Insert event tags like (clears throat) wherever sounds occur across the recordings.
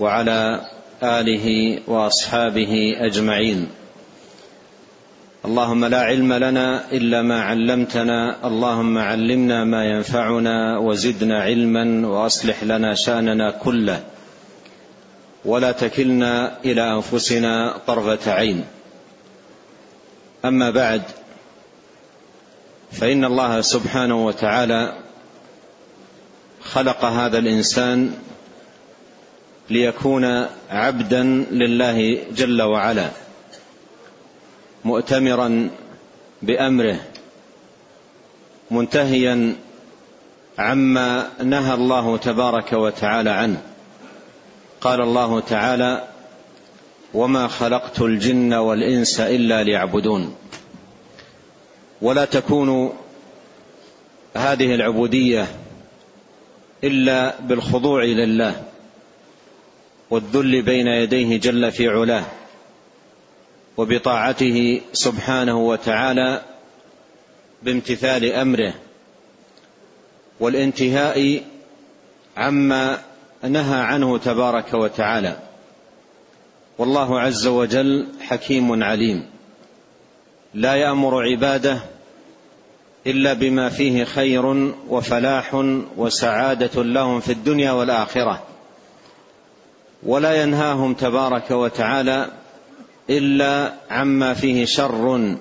وعلى آله وأصحابه أجمعين. اللهم لا علم لنا إلا ما علمتنا اللهم علمنا ما ينفعنا وزدنا علما وأصلح لنا شأننا كله. ولا تكلنا إلى أنفسنا طرفة عين. أما بعد فإن الله سبحانه وتعالى خلق هذا الإنسان ليكون عبدا لله جل وعلا مؤتمرا بأمره منتهيا عما نهى الله تبارك وتعالى عنه. قال الله تعالى وما خلقت الجن والإنس إلا ليعبدون ولا تكون هذه العبودية إلا بالخضوع لله. والذل بين يديه جل في علاه وبطاعته سبحانه وتعالى بامتثال أمره والانتهاء عما نهى عنه تبارك وتعالى. والله عز وجل حكيم عليم. لا يأمر عباده إلا بما فيه خير وفلاح وسعادة لهم في الدنيا والآخرة. ولا ينهاهم تبارك وتعالى إلا عما فيه شر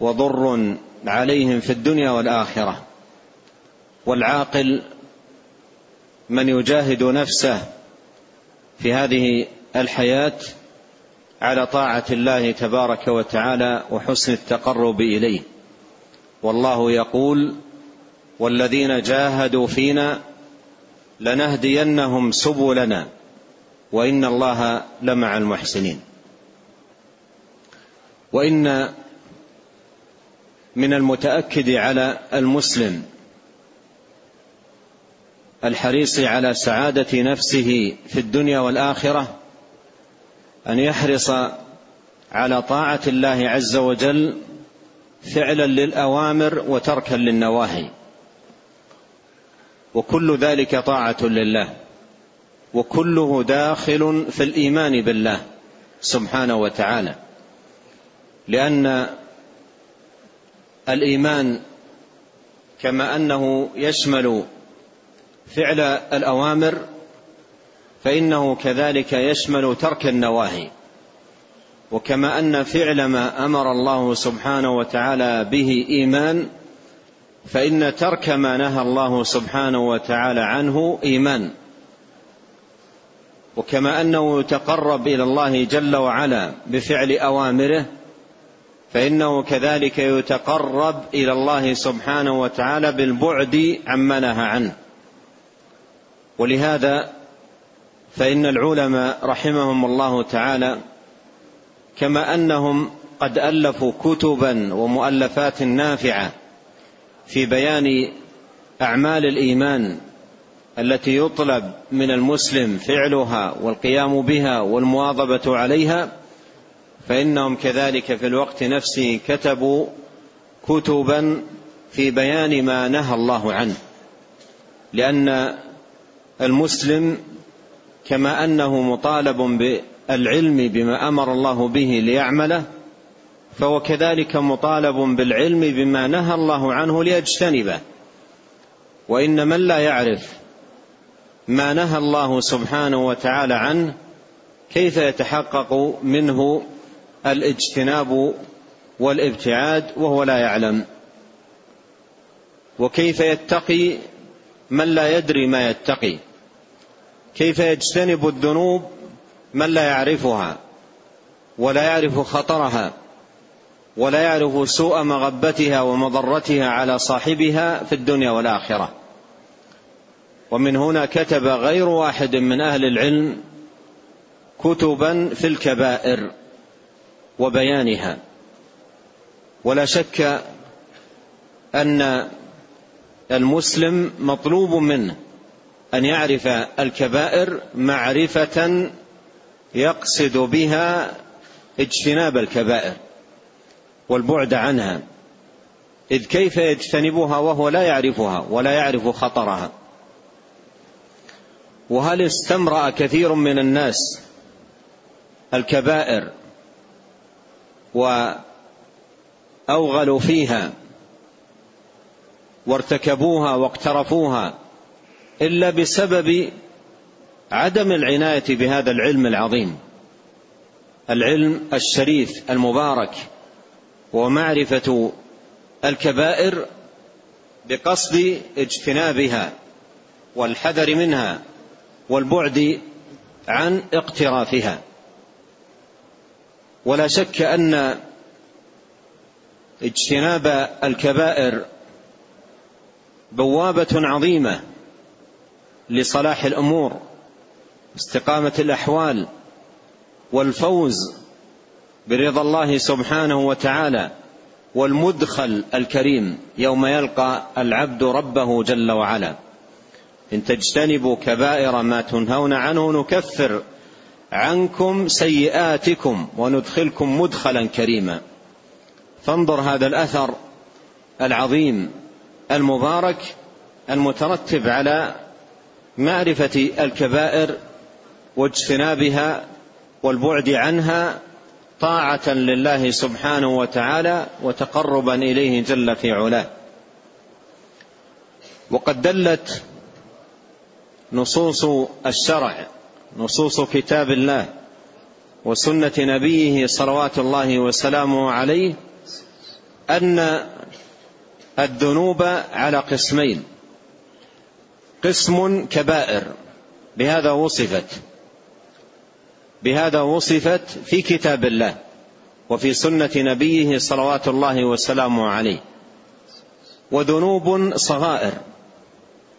وضر عليهم في الدنيا والآخرة. والعاقل من يجاهد نفسه في هذه الحياة على طاعة الله تبارك وتعالى وحسن التقرب إليه. والله يقول والذين جاهدوا فينا لنهدينهم سبلنا وإن الله لمع المحسنين. وإن من المتأكد على المسلم الحريص على سعادة نفسه في الدنيا والآخرة أن يحرص على طاعة الله عز وجل فعلا للأوامر وتركا للنواهي. وكل ذلك طاعة لله. وكله داخل في الإيمان بالله سبحانه وتعالى. لأن الإيمان كما أنه يشمل فعل الأوامر فإنه كذلك يشمل ترك النواهي. وكما أن فعل ما أمر الله سبحانه وتعالى به إيمان فإن ترك ما نهى الله سبحانه وتعالى عنه إيمان. وكما أنه يتقرب إلى الله جل وعلا بفعل أوامره فإنه كذلك يتقرب إلى الله سبحانه وتعالى بالبعد عما نهى عنه. ولهذا فإن العلماء رحمهم الله تعالى كما أنهم قد ألفوا كتبا ومؤلفات نافعة في بيان أعمال الإيمان التي يطلب من المسلم فعلها والقيام بها والمواظبة عليها فإنهم كذلك في الوقت نفسه كتبوا كتبا في بيان ما نهى الله عنه. لأن المسلم كما أنه مطالب بالعلم بما أمر الله به ليعمله فهو كذلك مطالب بالعلم بما نهى الله عنه ليجتنبه. وإن من لا يعرف ما نهى الله سبحانه وتعالى عنه كيف يتحقق منه الاجتناب والابتعاد وهو لا يعلم؟ وكيف يتقي من لا يدري ما يتقي؟ كيف يجتنب الذنوب من لا يعرفها ولا يعرف خطرها؟ ولا يعرف سوء مغبتها ومضرتها على صاحبها في الدنيا والآخرة. ومن هنا كتب غير واحد من أهل العلم كتبا في الكبائر وبيانها. ولا شك أن المسلم مطلوب منه أن يعرف الكبائر معرفة يقصد بها اجتناب الكبائر. والبعد عنها. إذ كيف يجتنبها وهو لا يعرفها ولا يعرف خطرها؟ وهل استمرأ كثير من الناس الكبائر وأوغلوا فيها وارتكبوها واقترفوها إلا بسبب عدم العناية بهذا العلم العظيم العلم الشريف المبارك ومعرفة الكبائر بقصد اجتنابها والحذر منها والبعد عن اقترافها. ولا شك أن اجتناب الكبائر بوابة عظيمة لصلاح الأمور استقامة الأحوال والفوز برضا الله سبحانه وتعالى والمدخل الكريم يوم يلقى العبد ربه جل وعلا. إن تجتنبوا كبائر ما تنهون عنه نكفر عنكم سيئاتكم وندخلكم مدخلا كريما. فانظر هذا الأثر العظيم المبارك المترتب على معرفة الكبائر واجتنابها والبعد عنها طاعة لله سبحانه وتعالى وتقربا إليه جل في علاه. وقد دلت نصوص الشرع نصوص كتاب الله وسنة نبيه صلوات الله وسلامه عليه أن الذنوب على قسمين قسم كبائر بهذا وصفت. بهذا وصفت في كتاب الله وفي سنة نبيه صلوات الله وسلامه عليه. وذنوب صغائر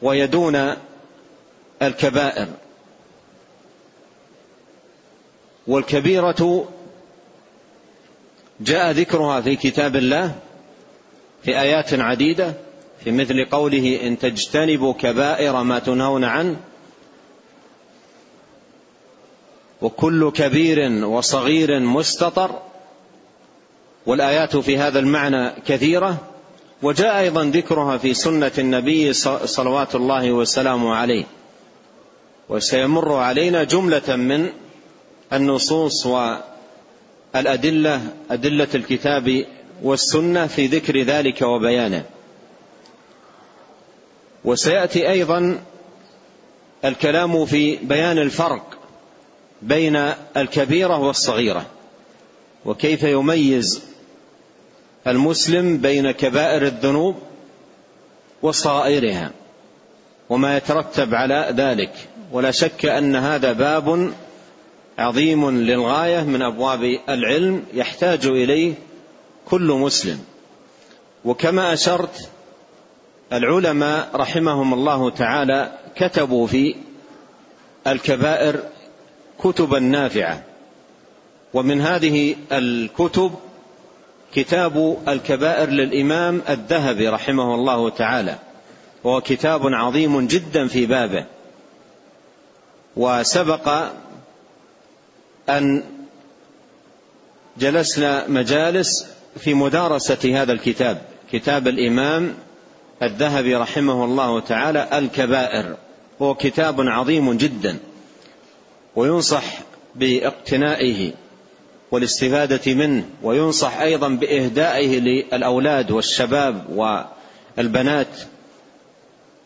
ويدون الكبائر. والكبيرة جاء ذكرها في كتاب الله في آيات عديدة في مثل قوله إن تجتنبوا كبائر ما تنهون عنه وكل كبير وصغير مستطر والآيات في هذا المعنى كثيرة وجاء أيضا ذكرها في سنة النبي صلوات الله وسلامه عليه. وسيمر علينا جملة من النصوص والأدلة أدلة الكتاب والسنة في ذكر ذلك وبيانه. وسيأتي أيضا الكلام في بيان الفرق بين الكبيرة والصغيرة وكيف يميز المسلم بين كبائر الذنوب وصغائرها وما يترتب على ذلك. ولا شك أن هذا باب عظيم للغاية من أبواب العلم يحتاج إليه كل مسلم. وكما أشرت العلماء رحمهم الله تعالى كتبوا في الكبائر كتبا نافعة. ومن هذه الكتب كتاب الكبائر للإمام الذهبي رحمه الله تعالى. وهو كتاب عظيم جدا في بابه. وسبق أن جلسنا مجالس في مدارسة هذا الكتاب كتاب الإمام الذهبي رحمه الله تعالى الكبائر. هو كتاب عظيم جدا. وينصح باقتنائه والاستفادة منه وينصح أيضا بإهدائه للأولاد والشباب والبنات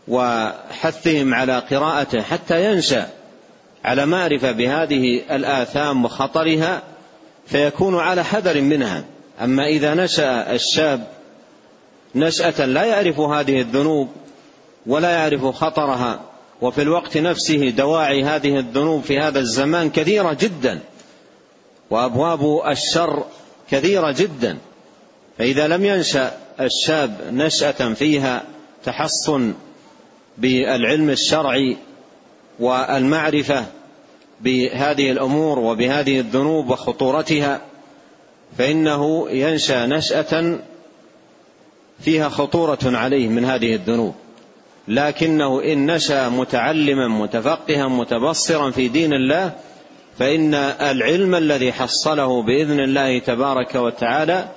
وحثهم على قراءته حتى ينشأ على معرفة بهذه الآثام وخطرها فيكون على حذر منها. أما إذا نشأ الشاب نشأة لا يعرف هذه الذنوب ولا يعرف خطرها وفي الوقت نفسه دواعي هذه الذنوب في هذا الزمان كثيرة جدا. وأبواب الشر كثيرة جدا. فإذا لم ينشأ الشاب نشأة فيها تحصن بالعلم الشرعي والمعرفة بهذه الأمور وبهذه الذنوب وخطورتها فإنه ينشأ نشأة فيها خطورة عليه من هذه الذنوب. لكنه إن نشأ متعلما متفقها متبصرا في دين الله فإن العلم الذي حصله بإذن الله تبارك وتعالى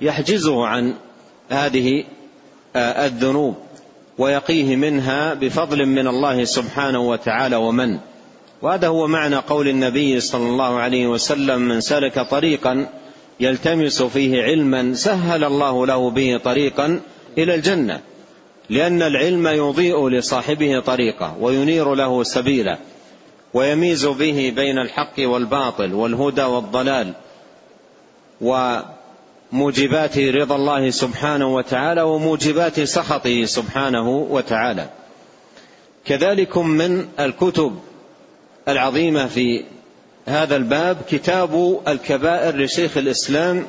يحجزه عن هذه آه، الذنوب ويقيه منها بفضل من الله سبحانه وتعالى ومن. وهذا هو معنى قول النبي صلى الله عليه وسلم من سلك طريقا يلتمس فيه علما سهل الله له به طريقا إلى الجنة. لأن العلم يضيء لصاحبه طريقة وينير له سبيلا ويميز به بين الحق والباطل والهدى والضلال وموجبات رضا الله سبحانه وتعالى وموجبات سخطه سبحانه وتعالى. كذلك من الكتب العظيمة في هذا الباب كتاب الكبائر لشيخ الإسلام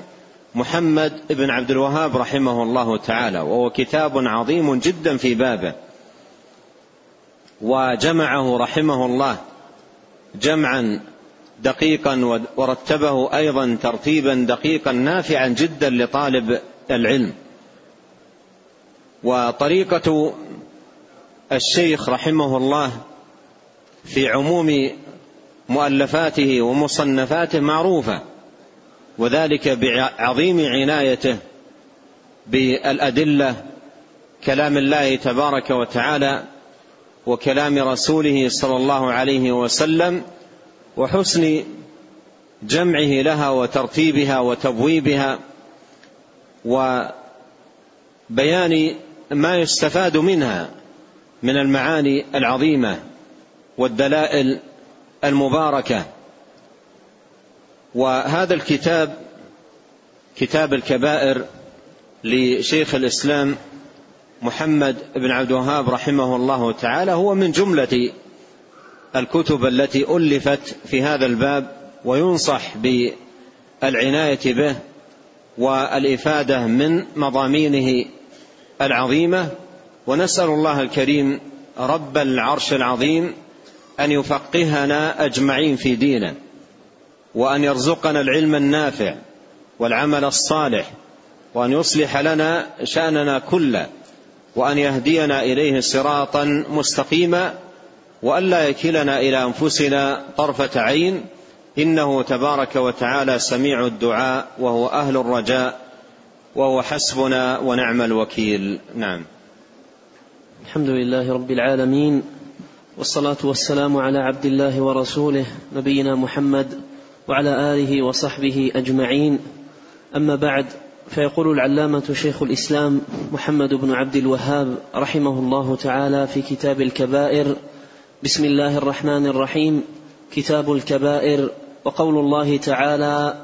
محمد بن عبد الوهاب رحمه الله تعالى وهو كتاب عظيم جدا في بابه. وجمعه رحمه الله جمعا دقيقا ورتبه أيضا ترتيبا دقيقا نافعا جدا لطالب العلم. وطريقة الشيخ رحمه الله في عموم مؤلفاته ومصنفاته معروفة. وذلك بعظيم عنايته بالأدلة كلام الله تبارك وتعالى وكلام رسوله صلى الله عليه وسلم وحسن جمعه لها وترتيبها وتبويبها وبيان ما يستفاد منها من المعاني العظيمة والدلائل المباركة. وهذا الكتاب كتاب الكبائر لشيخ الإسلام محمد بن عبد الوهاب رحمه الله تعالى هو من جملة الكتب التي ألفت في هذا الباب وينصح بالعناية به والإفادة من مضامينه العظيمة. ونسأل الله الكريم رب العرش العظيم أن يفقهنا أجمعين في دينه. وأن يرزقنا العلم النافع والعمل الصالح وأن يصلح لنا شأننا كله وأن يهدينا إليه صراطا مستقيما والا يكلنا إلى أنفسنا طرفة عين. إنه تبارك وتعالى سميع الدعاء وهو أهل الرجاء وهو حسبنا ونعم الوكيل. نعم. الحمد لله رب العالمين والصلاة والسلام على عبد الله ورسوله نبينا محمد وعلى آله وصحبه أجمعين. أما بعد فيقول العلامة شيخ الإسلام محمد بن عبد الوهاب رحمه الله تعالى في كتاب الكبائر. بسم الله الرحمن الرحيم. كتاب الكبائر. وقول الله تعالى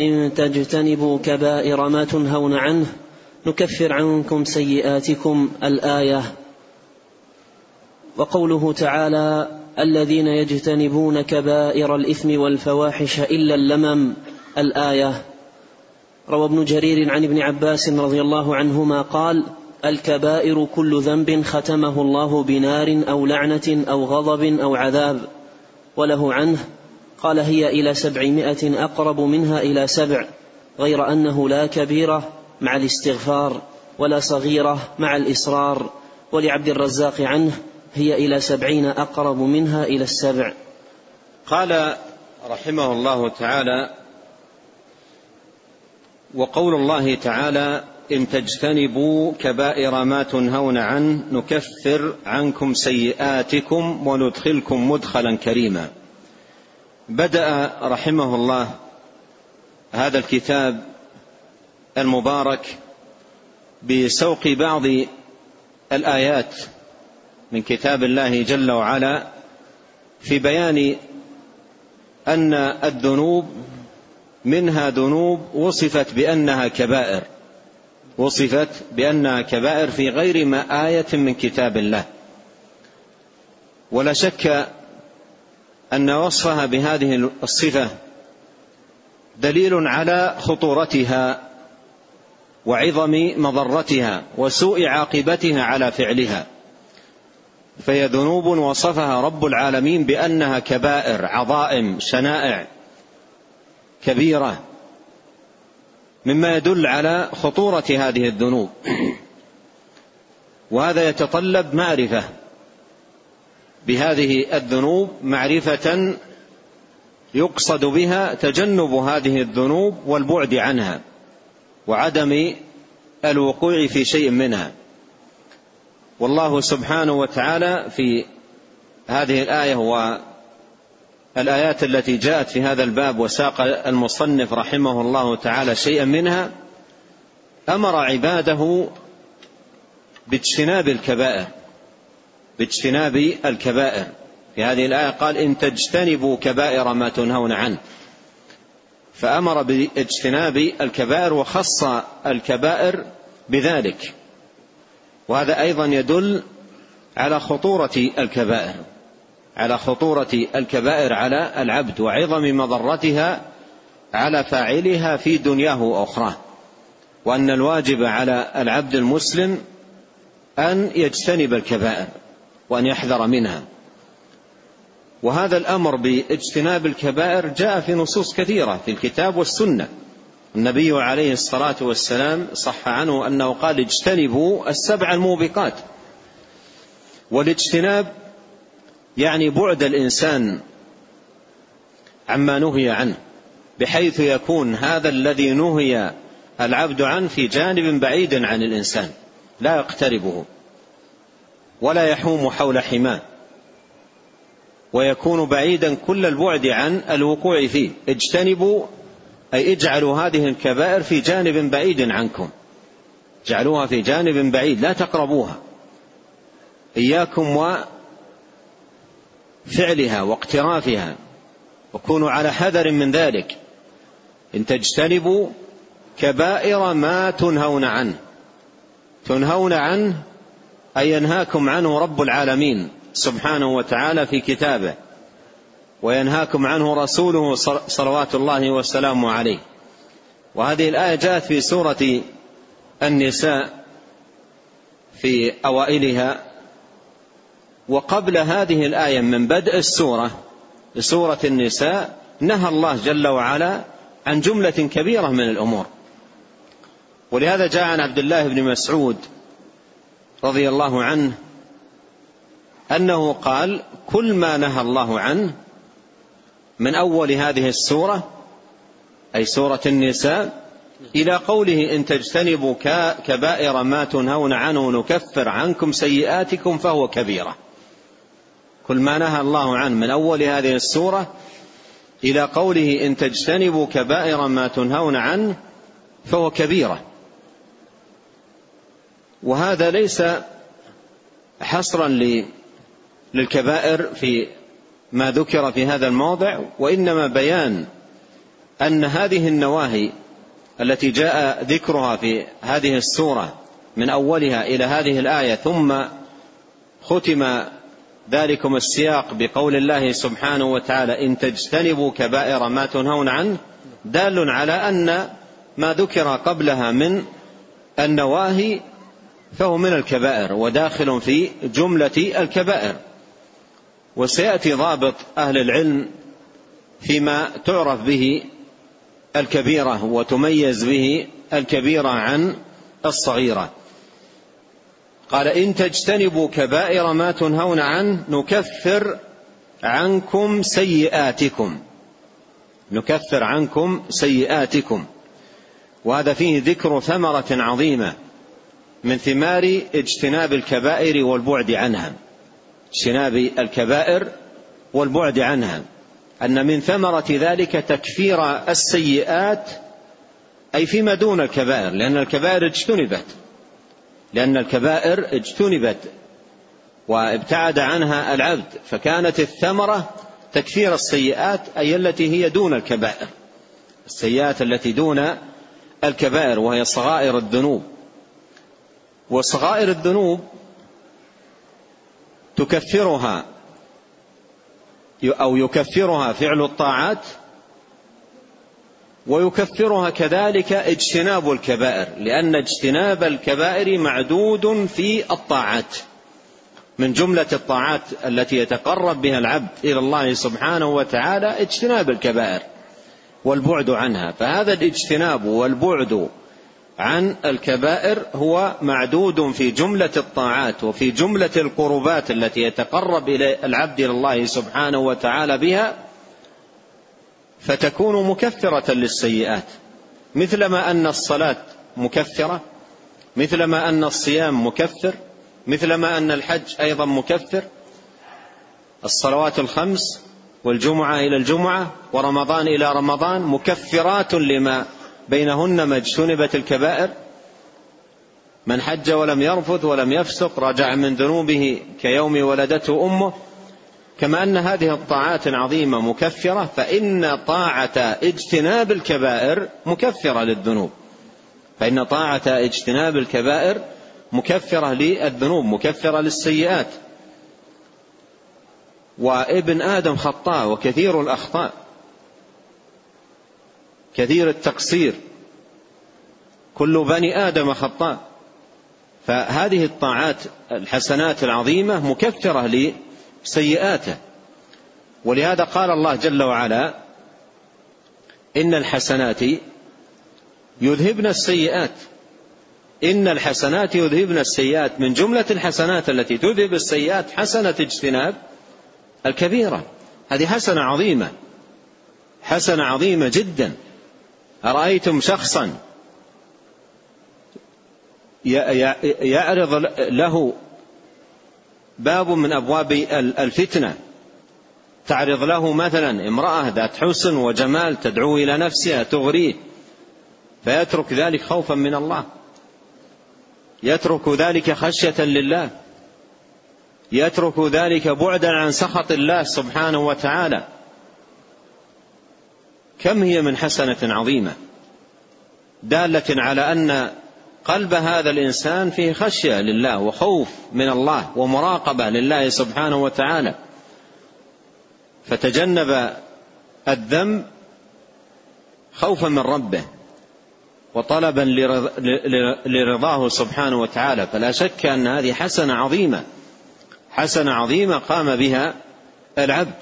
إن تجتنبوا كبائر ما تنهون عنه نكفر عنكم سيئاتكم الآية. وقوله تعالى الذين يجتنبون كبائر الإثم والفواحش إلا اللمم الآية. روى ابن جرير عن ابن عباس رضي الله عنهما قال الكبائر كل ذنب ختمه الله بنار أو لعنة أو غضب أو عذاب. وله عنه قال هي إلى سبعمائة أقرب منها إلى سبع غير أنه لا كبيرة مع الاستغفار ولا صغيرة مع الإصرار. ولعبد الرزاق عنه هي إلى سبعين أقرب منها إلى السبع. قال رحمه الله تعالى وقول الله تعالى إن تجتنبوا كبائر ما تنهون عنه نكفر عنكم سيئاتكم وندخلكم مدخلا كريما. بدأ رحمه الله هذا الكتاب المبارك بسوق بعض الآيات من كتاب الله جل وعلا في بيان أن الذنوب منها ذنوب وصفت بأنها كبائر وصفت بأنها كبائر في غير ما آية من كتاب الله. ولا شك أن وصفها بهذه الصفة دليل على خطورتها وعظم مضرتها وسوء عاقبتها على فعلها. فهي ذنوب وصفها رب العالمين بأنها كبائر عظائم شنائع كبيرة مما يدل على خطورة هذه الذنوب. (clears throat) وهذا يتطلب معرفة بهذه الذنوب معرفة يقصد بها تجنب هذه الذنوب والبعد عنها وعدم الوقوع في شيء منها. والله سبحانه وتعالى في هذه الآية والآيات التي جاءت في هذا الباب وساق المصنف رحمه الله تعالى شيئا منها أمر عباده باجتناب الكبائر باجتناب الكبائر. في هذه الآية قال إن تجتنبوا كبائر ما تنهون عنه. فأمر باجتناب الكبائر وخص الكبائر بذلك. وهذا أيضا يدل على خطورة الكبائر على خطورة الكبائر على العبد وعظم مضرتها على فاعلها في دنياه وأخراه وأن الواجب على العبد المسلم أن يجتنب الكبائر وأن يحذر منها. وهذا الأمر باجتناب الكبائر جاء في نصوص كثيرة في الكتاب والسنة. النبي عليه الصلاة والسلام صح عنه أنه قال اجتنبوا السبع الموبقات. والاجتناب يعني بعد الإنسان عما نهي عنه بحيث يكون هذا الذي نهي العبد عنه في جانب بعيد عن الإنسان لا يقتربه ولا يحوم حول حماه. ويكون بعيدا كل البعد عن الوقوع فيه. اجتنبوا أي اجعلوا هذه الكبائر في جانب بعيد عنكم. اجعلوها في جانب بعيد لا تقربوها. إياكم وفعلها واقترافها وكونوا على حذر من ذلك. إن تجتنبوا كبائر ما تنهون عنه. تنهون عنه أي ينهاكم عنه رب العالمين سبحانه وتعالى في كتابه. وينهاكم عنه رسوله صلوات الله وسلامه عليه. وهذه الآية جاءت في سورة النساء في أوائلها. وقبل هذه الآية من بدء السورة سورة النساء نهى الله جل وعلا عن جملة كبيرة من الأمور. ولهذا جاء عن عبد الله بن مسعود رضي الله عنه أنه قال كل ما نهى الله عنه من أول هذه السورة أي سورة النساء إلى قوله إن تجتنبوا كبائر ما تنهون عنه نكفر عنكم سيئاتكم فهو كبيرة. كل ما نهى الله عنه من أول هذه السورة إلى قوله إن تجتنبوا كبائر ما تنهون عنه فهو كبيرة. وهذا ليس حصرا للكبائر في ما ذكر في هذا الموضع وإنما بيان أن هذه النواهي التي جاء ذكرها في هذه السورة من أولها إلى هذه الآية ثم ختم ذلكم السياق بقول الله سبحانه وتعالى إن تجتنبوا كبائر ما تنهون عنه دال على أن ما ذكر قبلها من النواهي فهو من الكبائر وداخل في جملة الكبائر. وسيأتي ضابط أهل العلم فيما تعرف به الكبيرة وتميز به الكبيرة عن الصغيرة. قال إن تجتنبوا كبائر ما تنهون عنه نكفر عنكم سيئاتكم. نكفر عنكم سيئاتكم. وهذا فيه ذكر ثمرة عظيمة من ثمار اجتناب الكبائر والبعد عنها. اجتناب الكبائر والبعد عنها أن من ثمرة ذلك تكفير السيئات أي فيما دون الكبائر لأن الكبائر اجتنبت لأن الكبائر اجتنبت وابتعد عنها العبد فكانت الثمرة تكفير السيئات أي التي هي دون الكبائر السيئات التي دون الكبائر وهي صغائر الذنوب. وصغائر الذنوب تكفرها. أو يكفرها فعل الطاعات ويكفرها كذلك اجتناب الكبائر لأن اجتناب الكبائر معدود في الطاعات. من جملة الطاعات التي يتقرب بها العبد إلى الله سبحانه وتعالى اجتناب الكبائر والبعد عنها. فهذا الاجتناب والبعد عن الكبائر هو معدود في جملة الطاعات وفي جملة القربات التي يتقرب إلى العبد إلى الله سبحانه وتعالى بها فتكون مكفرة للسيئات. مثلما أن الصلاة مكفرة مثلما أن الصيام مكفر مثلما أن الحج أيضا مكفر. الصلوات الخمس والجمعة إلى الجمعة ورمضان إلى رمضان مكفرات لما بينهن ما اجتنبت الكبائر من حج ولم يرفث ولم يفسق رجع من ذنوبه كيوم ولدته أمه. كما أن هذه الطاعات العظيمه مكفرة فإن طاعة اجتناب الكبائر مكفرة للذنوب. فإن طاعة اجتناب الكبائر مكفرة للذنوب مكفرة للسيئات. وابن آدم خطاء وكثير الأخطاء. كثير التقصير. كل بني آدم خطاء. فهذه الطاعات الحسنات العظيمة مكفرة لسيئاته. ولهذا قال الله جل وعلا إن الحسنات يذهبن السيئات. إن الحسنات يذهبن السيئات. من جملة الحسنات التي تذهب السيئات حسنة اجتناب الكبيرة. هذه حسنة عظيمة. حسنة عظيمة جدا. أرأيتم شخصا يعرض له باب من أبواب الفتنة تعرض له مثلا امرأة ذات حسن وجمال تدعو إلى نفسها تغريه فيترك ذلك خوفا من الله يترك ذلك خشية لله يترك ذلك بعدا عن سخط الله سبحانه وتعالى. كم هي من حسنة عظيمة دالة على أن قلب هذا الإنسان فيه خشية لله وخوف من الله ومراقبة لله سبحانه وتعالى. فتجنب الذنب خوفا من ربه وطلبا لرضاه سبحانه وتعالى. فلا شك أن هذه حسنة عظيمة. حسنة عظيمة قام بها العبد.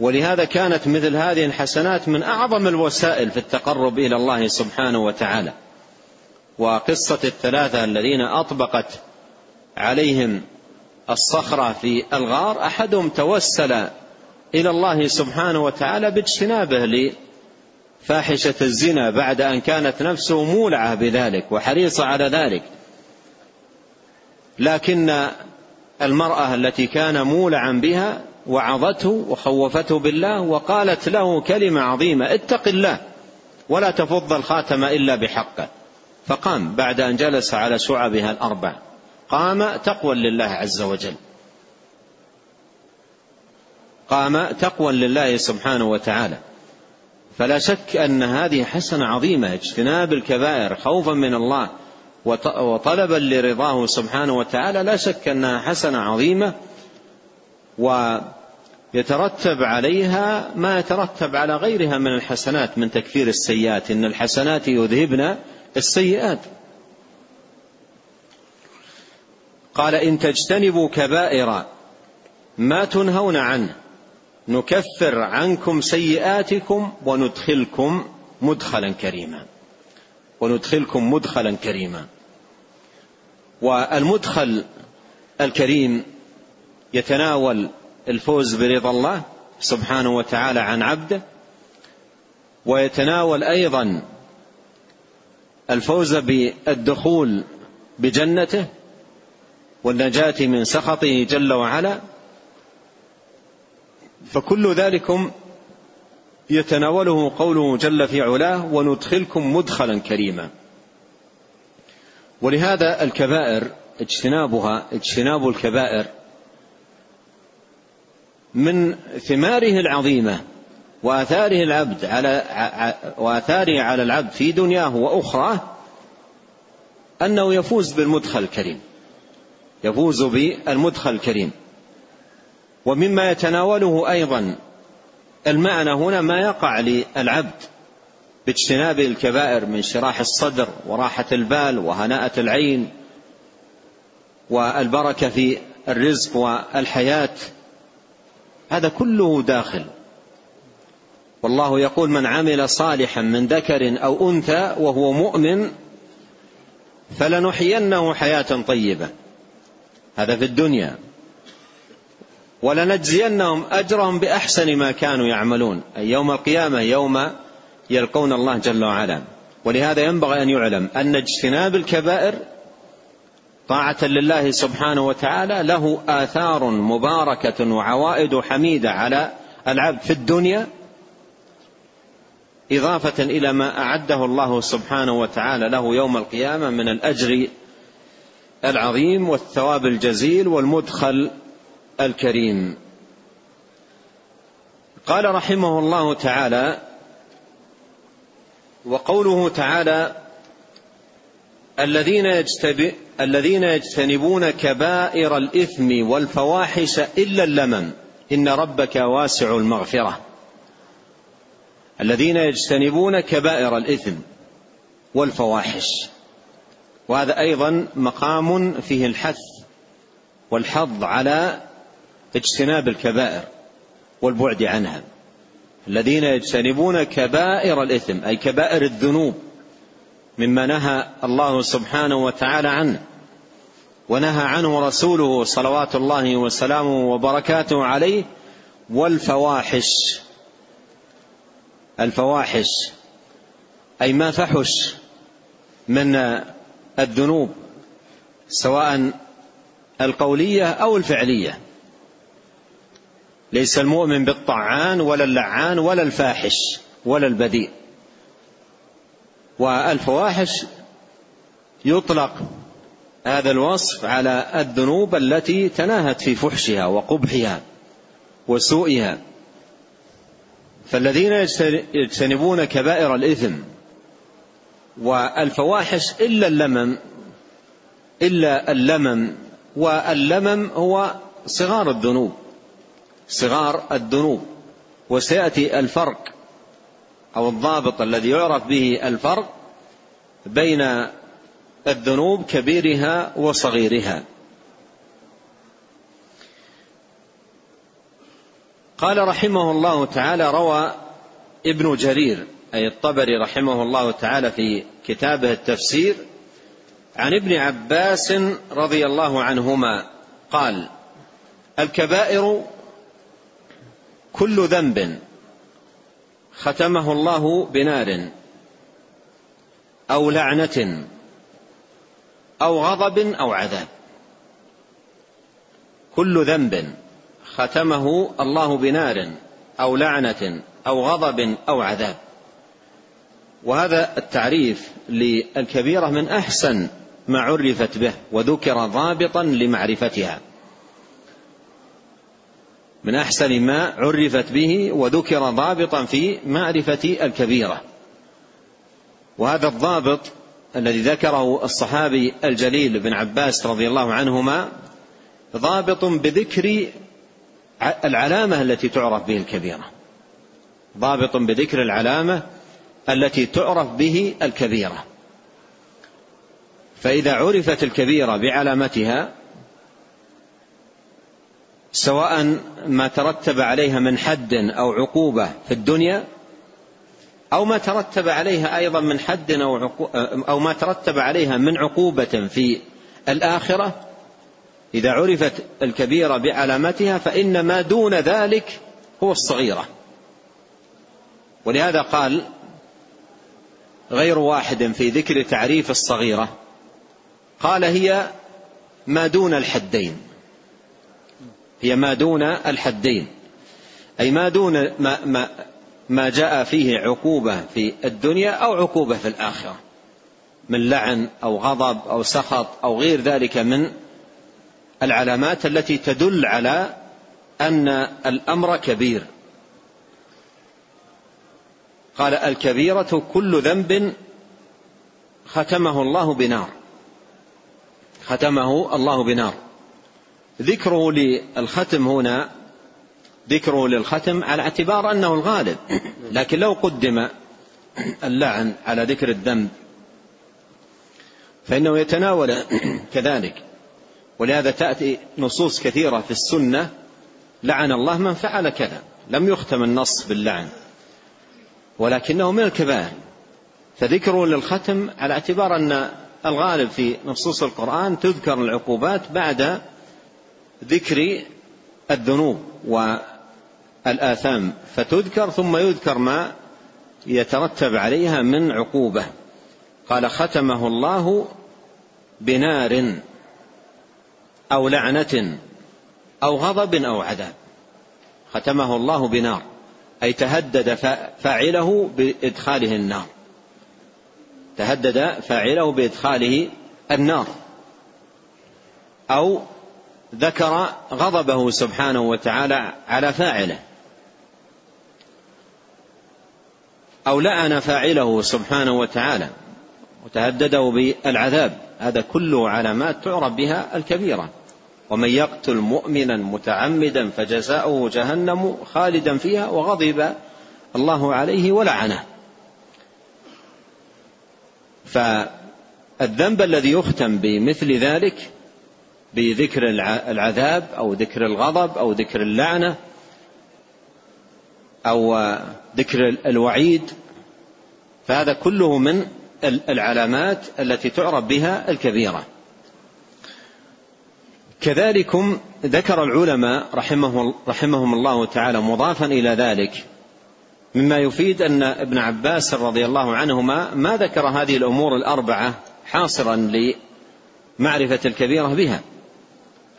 ولهذا كانت مثل هذه الحسنات من أعظم الوسائل في التقرب إلى الله سبحانه وتعالى. وقصة الثلاثة الذين أطبقت عليهم الصخرة في الغار أحدهم توسل إلى الله سبحانه وتعالى باجتنابه لفاحشة الزنا بعد أن كانت نفسه مولعة بذلك وحريصة على ذلك. لكن المرأة التي كان مولعا بها وعظته وخوفته بالله وقالت له كلمة عظيمة اتق الله ولا تفض الخاتم إلا بحقه. فقام بعد أن جلس على شعبها الأربع. قام تقوى لله عز وجل. قام تقوى لله سبحانه وتعالى. فلا شك أن هذه حسنة عظيمة اجتناب الكبائر خوفا من الله وطلبا لرضاه سبحانه وتعالى. لا شك أنها حسنة عظيمة ويترتب عليها ما يترتب على غيرها من الحسنات من تكفير السيئات. إن الحسنات يذهبن السيئات. قال إن تجتنبوا كبائر ما تنهون عنه نكفر عنكم سيئاتكم وندخلكم مدخلا كريما. وندخلكم مدخلا كريما. والمدخل الكريم يتناول الفوز برضا الله سبحانه وتعالى عن عبده. ويتناول أيضا الفوز بالدخول بجنته والنجاة من سخطه جل وعلا. فكل ذلكم يتناوله قوله جل في علاه وندخلكم مدخلا كريما. ولهذا الكبائر اجتنابها اجتناب الكبائر من ثماره العظيمة وآثاره العبد على وآثاره على العبد في دنياه واخراه أنه يفوز بالمدخل الكريم. يفوز بالمدخل الكريم. ومما يتناوله أيضا المعنى هنا ما يقع للعبد باجتناب الكبائر من شراح الصدر وراحة البال وهناءة العين والبركة في الرزق والحياة. هذا كله داخل. والله يقول من عمل صالحا من ذكر أو أنثى وهو مؤمن فلنحيينه حياة طيبة. هذا في الدنيا. ولنجزينهم أجرهم بأحسن ما كانوا يعملون. أي يوم القيامة يوم يلقون الله جل وعلا. ولهذا ينبغي أن يعلم أن اجتناب الكبائر طاعة لله سبحانه وتعالى له آثار مباركة وعوائد حميدة على العبد في الدنيا إضافة إلى ما أعده الله سبحانه وتعالى له يوم القيامة من الأجر العظيم والثواب الجزيل والمدخل الكريم. قال رحمه الله تعالى وقوله تعالى الذين الذين يجتنبون كبائر الإثم والفواحش إلا اللمم. إن ربك واسع المغفرة. الذين يجتنبون كبائر الإثم والفواحش. وهذا أيضا مقام فيه الحث والحظ على اجتناب الكبائر والبعد عنها. الذين يجتنبون كبائر الإثم أي كبائر الذنوب مما نهى الله سبحانه وتعالى عنه ونهى عنه رسوله صلوات الله وسلامه وبركاته عليه والفواحش. الفواحش أي ما فحش من الذنوب سواء القولية أو الفعلية. ليس المؤمن بالطعان ولا اللعان ولا الفاحش ولا البذيء. والفواحش يطلق هذا الوصف على الذنوب التي تناهت في فحشها وقبحها وسوءها فالذين يجتنبون كبائر الإثم والفواحش إلا اللمم إلا اللمم واللمم هو صغار الذنوب صغار الذنوب وسيأتي الفرق أو الضابط الذي يعرف به الفرق بين الذنوب كبيرها وصغيرها. قال رحمه الله تعالى روى ابن جرير أي الطبري رحمه الله تعالى في كتابه التفسير عن ابن عباس رضي الله عنهما قال الكبائر كل ذنب ختمه الله بنار أو لعنة أو غضب أو عذاب. كل ذنب ختمه الله بنار أو لعنة أو غضب أو عذاب. وهذا التعريف للكبيرة من أحسن ما عرفت به وذكر ضابطا لمعرفتها. من أحسن ما عرفت به وذكر ضابطا في معرفة الكبيرة. وهذا الضابط الذي ذكره الصحابي الجليل بن عباس رضي الله عنهما ضابط بذكر العلامة التي تعرف به الكبيرة. ضابط بذكر العلامة التي تعرف به الكبيرة. فإذا عرفت الكبيرة بعلامتها سواء ما ترتب عليها من حد أو عقوبة في الدنيا أو ما ترتب عليها أيضا من حد أو أو ما ترتب عليها من عقوبة في الآخرة إذا عرفت الكبيرة بعلامتها فان ما دون ذلك هو الصغيرة. ولهذا قال غير واحد في ذكر تعريف الصغيرة قال هي ما دون الحدين. هي ما دون الحدين. أي ما دون ما, ما, ما جاء فيه عقوبة في الدنيا أو عقوبة في الآخرة. من لعن أو غضب أو سخط أو غير ذلك من العلامات التي تدل على أن الأمر كبير. قال الكبيرة كل ذنب ختمه الله بنار. ختمه الله بنار. ذكره للختم هنا ذكره للختم على اعتبار أنه الغالب. لكن لو قدم اللعن على ذكر الذنب فإنه يتناول كذلك. ولهذا تأتي نصوص كثيرة في السنة لعن الله من فعل كذا لم يختم النص باللعن. ولكنه من الكبائر. فذكره للختم على اعتبار أن الغالب في نصوص القرآن تذكر العقوبات بعد ذكر الذنوب والآثام فتذكر ثم يذكر ما يترتب عليها من عقوبة. قال ختمه الله بنار أو لعنة أو غضب أو عذاب. ختمه الله بنار أي تهدد فاعله بإدخاله النار. تهدد فاعله بإدخاله النار. أو ذكر غضبه سبحانه وتعالى على فاعله. أو لعن فاعله سبحانه وتعالى وتهدده بالعذاب. هذا كله علامات تعرف بها الكبيرة. ومن يقتل مؤمنا متعمدا فجزاؤه جهنم خالدا فيها وغضب الله عليه ولعنه. فالذنب الذي يختم بمثل ذلك بذكر العذاب أو ذكر الغضب أو ذكر اللعنة أو ذكر الوعيد. فهذا كله من العلامات التي تعرف بها الكبيرة. كذلكم ذكر العلماء رحمه رحمهم الله تعالى مضافا إلى ذلك مما يفيد أن ابن عباس رضي الله عنهما ما ذكر هذه الأمور الأربعة حاصرا لمعرفة الكبيرة بها.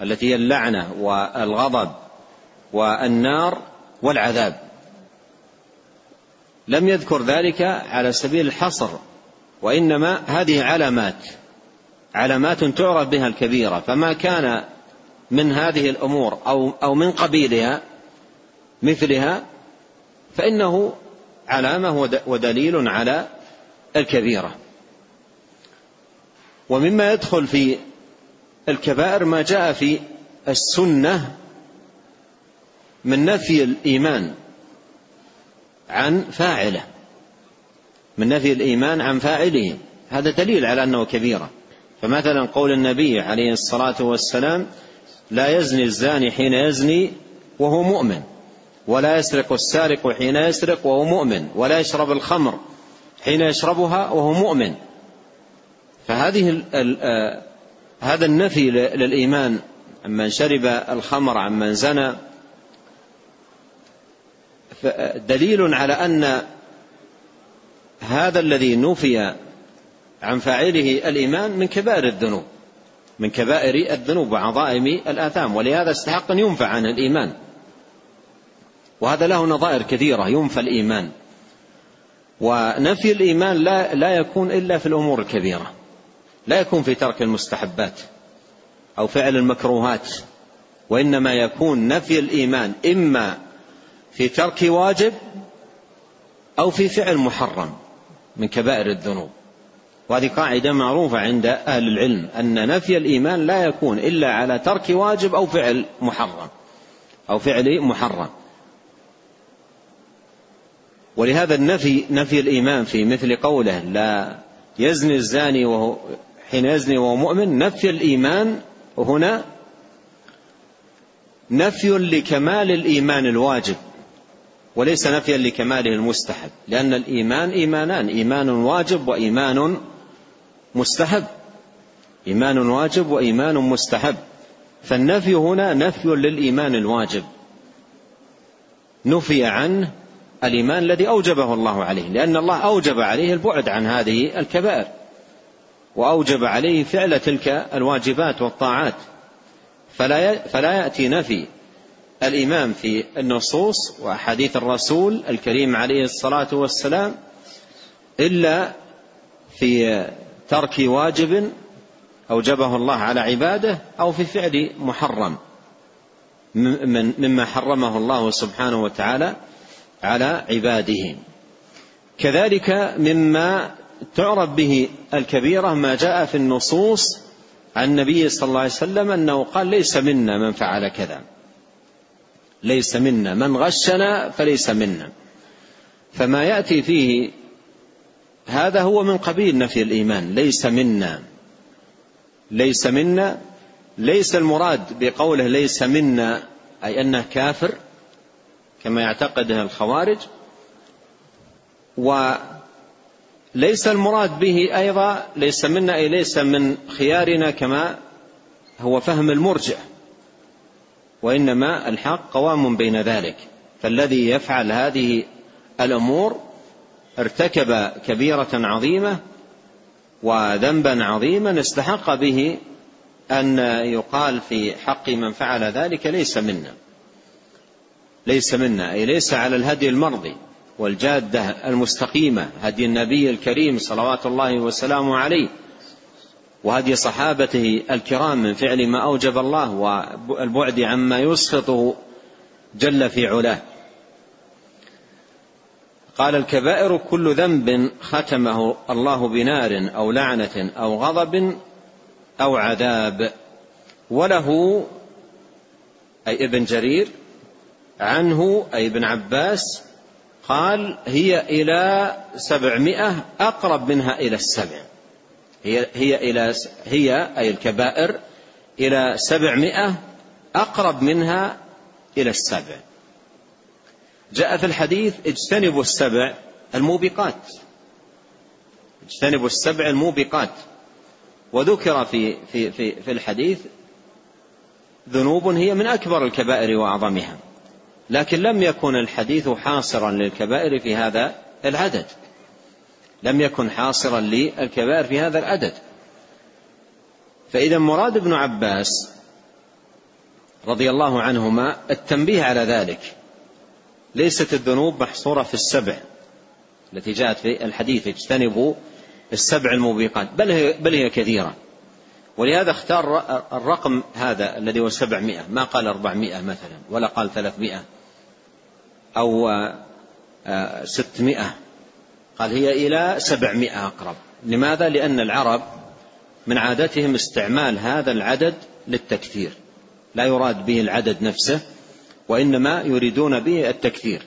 التي هي اللعنة والغضب والنار والعذاب. لم يذكر ذلك على سبيل الحصر وإنما هذه علامات علامات تعرف بها الكبيرة. فما كان من هذه الأمور أو أو من قبيلها مثلها فإنه علامة ودليل على الكبيرة. ومما يدخل في الكبائر ما جاء في السنة من نفي الإيمان عن فاعله من نفي الإيمان عن فاعله. هذا دليل على أنه كبيرة. فمثلا قول النبي عليه الصلاة والسلام لا يزني الزاني حين يزني وهو مؤمن ولا يسرق السارق حين يسرق وهو مؤمن ولا يشرب الخمر حين يشربها وهو مؤمن. فهذه آه، هذا النفي للإيمان. عمن شرب الخمر عمن زنى. دليل على أن هذا الذي نفي عن فاعله الإيمان من كبائر الذنوب من كبائر الذنوب وعظائم الآثام ولهذا استحق أن ينفى عن الإيمان. وهذا له نظائر كثيرة ينفى الإيمان. ونفي الإيمان لا لا يكون إلا في الأمور الكبيرة. لا يكون في ترك المستحبات أو فعل المكروهات وإنما يكون نفي الإيمان إما في ترك واجب أو في فعل محرم من كبائر الذنوب. وهذه قاعدة معروفة عند أهل العلم أن نفي الإيمان لا يكون إلا على ترك واجب أو فعل محرم أو فعل محرم. ولهذا النفي نفي الإيمان في مثل قوله لا يزني الزاني وهو حين يزني وهو مؤمن نفي الإيمان هنا نفي لكمال الإيمان الواجب وليس نفيا لكماله المستحب لأن الإيمان إيمانان إيمان واجب وإيمان مستحب إيمان واجب وإيمان مستحب. فالنفي هنا نفي للإيمان الواجب. نفي عنه الإيمان الذي أوجبه الله عليه لأن الله أوجب عليه البعد عن هذه الكبائر. وأوجب عليه فعل تلك الواجبات والطاعات. فلا فلا يأتي نفي الايمان في النصوص وأحاديث الرسول الكريم عليه الصلاة والسلام إلا في ترك واجب أوجبه الله على عباده أو في فعل محرم مما حرمه الله سبحانه وتعالى على عباده. كذلك مما تعرف به الكبيرة ما جاء في النصوص عن النبي صلى الله عليه وسلم أنه قال ليس منا من فعل كذا. ليس منا. من غشنا فليس منا. فما يأتي فيه هذا هو من قبيل نفي الإيمان. ليس منا. ليس منا. ليس المراد بقوله ليس منا أي أنه كافر كما يعتقده الخوارج وليس المراد به أيضا ليس منا أي ليس من خيارنا كما هو فهم المرجع وإنما الحق قوام بين ذلك. فالذي يفعل هذه الأمور ارتكب كبيرة عظيمة وذنبا عظيما استحق به أن يقال في حق من فعل ذلك ليس منا ليس منا أي ليس على الهدي المرضي. والجادة المستقيمة هدي النبي الكريم صلوات الله وسلامه عليه وهدي صحابته الكرام من فعل ما أوجب الله والبعد عما يسخطه جل في علاه. قال الكبائر كل ذنب ختمه الله بنار أو لعنة أو غضب أو عذاب. وله أي ابن جرير عنه أي ابن عباس قال هي إلى سبعمائة أقرب منها إلى السبع. هي هي إلى هي أي الكبائر إلى سبعمائة أقرب منها إلى السبع. جاء في الحديث اجتنبوا السبع الموبقات. اجتنبوا السبع الموبقات. وذكر في في في في الحديث ذنوب هي من أكبر الكبائر وأعظمها. لكن لم يكن الحديث حاصرا للكبائر في هذا العدد. لم يكن حاصرا للكبائر في هذا العدد. فإذا مراد ابن عباس رضي الله عنهما التنبيه على ذلك. ليست الذنوب محصورة في السبع التي جاءت في الحديث اجتنبوا السبع الموبقات. بل هي, بل هي كثيرة. ولهذا اختار الرقم هذا الذي هو سبعمائة. ما قال أربعمائة مثلا ولا قال ثلاثمائة. أو آه، ستمائة. قال هي إلى سبعمائة أقرب. لماذا؟ لأن العرب من عادتهم استعمال هذا العدد للتكثير لا يراد به العدد نفسه وإنما يريدون به التكثير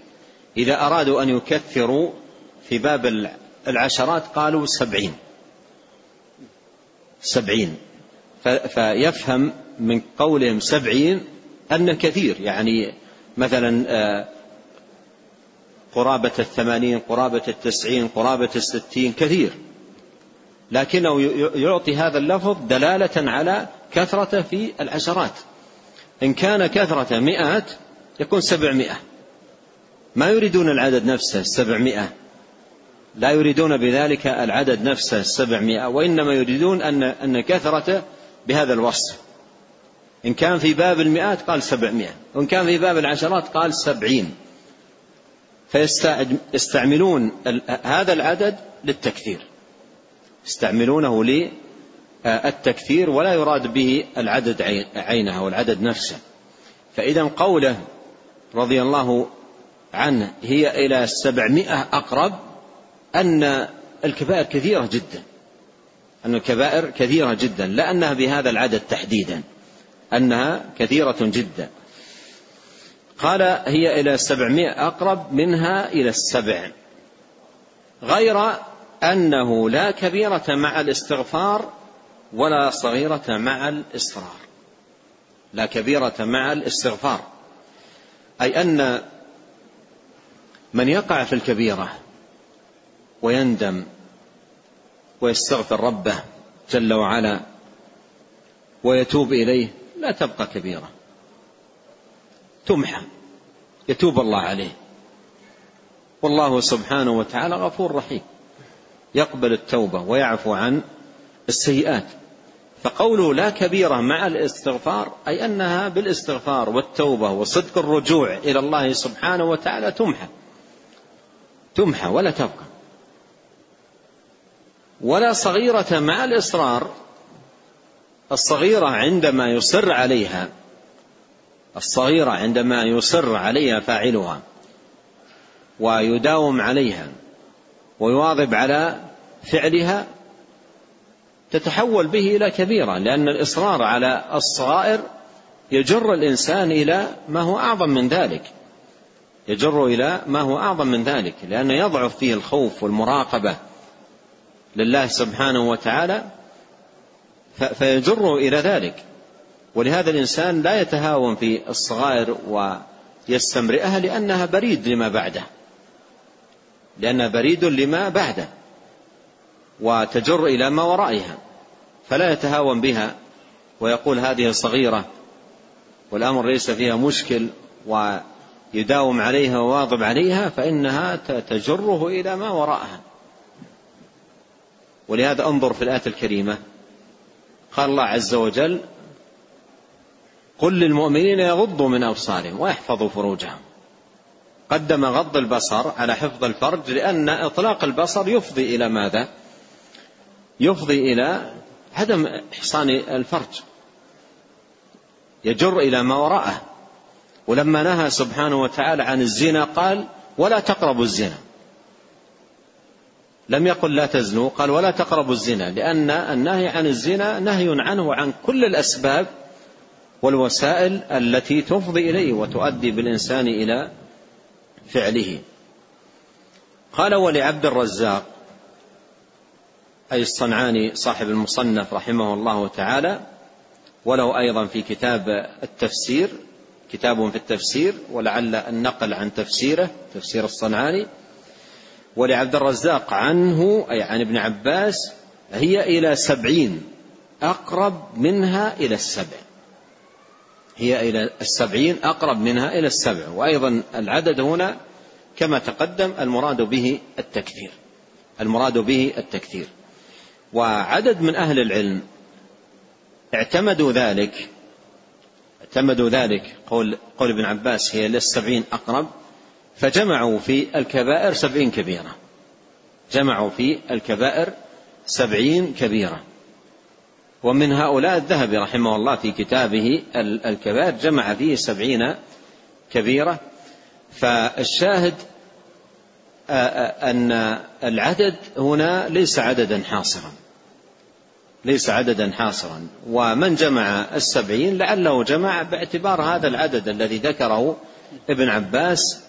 إذا أرادوا أن يكثروا في باب العشرات قالوا سبعين. سبعين. فيفهم من قولهم سبعين أن كثير. يعني مثلا آه، قرابة الثمانين قرابة التسعين قرابة الستين كثير. لكنه يعطي هذا اللفظ دلالة على كثرة في العشرات. إن كان كثرة مئات يكون سبعمائة ما يريدون العدد نفسه السبعمائة لا يريدون بذلك العدد نفسه السبعمائة وإنما يريدون أن أن كثرته بهذا الوصف. إن كان في باب المئات قال سبعمائة وإن كان في باب العشرات قال سبعين. فيستعملون هذا العدد للتكثير. يستعملونه للتكثير ولا يراد به العدد عينه أو العدد نفسه. فإذا قوله رضي الله عنه هي إلى سبعمائة أقرب أن الكبائر كثيرة جدا. أن الكبائر كثيرة جدا لا أنها بهذا العدد تحديدا. أنها كثيرة جدا. قال هي إلى سبعمائة أقرب منها إلى السبع. غير أنه لا كبيرة مع الاستغفار ولا صغيرة مع الإصرار. لا كبيرة مع الاستغفار. أي أن من يقع في الكبيرة ويندم ويستغفر ربه جل وعلا ويتوب إليه لا تبقى كبيرة. تمحى. يتوب الله عليه. والله سبحانه وتعالى غفور رحيم. يقبل التوبة ويعفو عن السيئات. فقوله لا كبيرة مع الاستغفار أي أنها بالاستغفار والتوبة وصدق الرجوع إلى الله سبحانه وتعالى تمحى. تمحى ولا تبقى. ولا صغيرة مع الإصرار. الصغيرة عندما يصر عليها الصغيرة عندما يصر عليها فاعلها ويداوم عليها ويواظب على فعلها تتحول به إلى كبيرة لأن الإصرار على الصغائر يجر الإنسان إلى ما هو أعظم من ذلك. يجر إلى ما هو أعظم من ذلك لأنه يضعف فيه الخوف والمراقبة لله سبحانه وتعالى فيجر إلى ذلك. ولهذا الإنسان لا يتهاون في الصغائر ويستمرئها لأنها بريد لما بعده. لأنها بريد لما بعده وتجر إلى ما ورائها فلا يتهاون بها ويقول هذه صغيرة والأمر ليس فيها مشكل ويداوم عليها وواظب عليها فإنها تجره إلى ما وراءها. ولهذا انظر في الآية الكريمة قال الله عز وجل قل للمؤمنين يغضوا من أبصارهم ويحفظوا فروجهم. قدم غض البصر على حفظ الفرج لأن إطلاق البصر يفضي إلى ماذا؟ يفضي إلى عدم إحصان الفرج. يجر إلى ما وراءه. ولما نهى سبحانه وتعالى عن الزنا قال ولا تقربوا الزنا. لم يقل لا تزنوا قال ولا تقربوا الزنا لأن النهي عن الزنا نهي عنه عن كل الأسباب والوسائل التي تفضي إليه وتؤدي بالإنسان إلى فعله. قال ولعبد الرزاق أي الصنعاني صاحب المصنف رحمه الله تعالى وله أيضا في كتاب التفسير كتاب في التفسير ولعل النقل عن تفسيره تفسير الصنعاني. ولعبد الرزاق عنه أي عن ابن عباس هي إلى سبعين أقرب منها إلى السبع. هي إلى السبعين أقرب منها إلى السبع. وأيضا العدد هنا كما تقدم المراد به التكثير. المراد به التكثير. وعدد من أهل العلم اعتمدوا ذلك اعتمدوا ذلك. قول قول ابن عباس هي للسبعين أقرب. فجمعوا في الكبائر سبعين كبيرة. جمعوا في الكبائر سبعين كبيرة. ومن هؤلاء الذهبي رحمه الله في كتابه الكبائر جمع فيه سبعين كبيرة. فالشاهد أن العدد هنا ليس عددا حاصرا. ليس عددا حاصرا. ومن جمع السبعين لعله جمع باعتبار هذا العدد الذي ذكره ابن عباس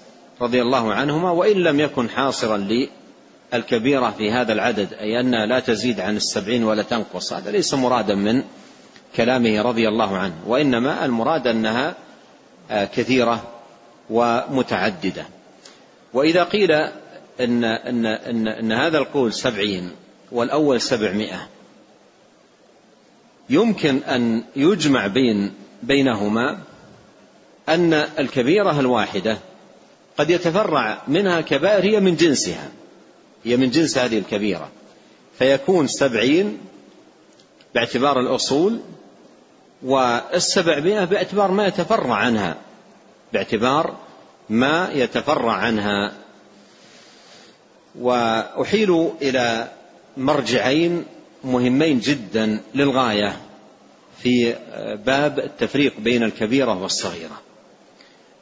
رضي الله عنهما وإن لم يكن حاصرا للكبيرة في هذا العدد أي أنها لا تزيد عن السبعين ولا تنقص هذا ليس مرادا من كلامه رضي الله عنه وإنما المراد أنها كثيرة ومتعددة. وإذا قيل إن, إن, إن, إن هذا القول سبعين والأول سبعمائة يمكن أن يجمع بين بينهما أن الكبيرة الواحدة قد يتفرع منها كبائر هي من جنسها. هي من جنس هذه الكبيرة. فيكون سبعين باعتبار الأصول والسبعمائة باعتبار ما يتفرع عنها باعتبار ما يتفرع عنها. وأحيل إلى مرجعين مهمين جدا للغاية في باب التفريق بين الكبيرة والصغيرة.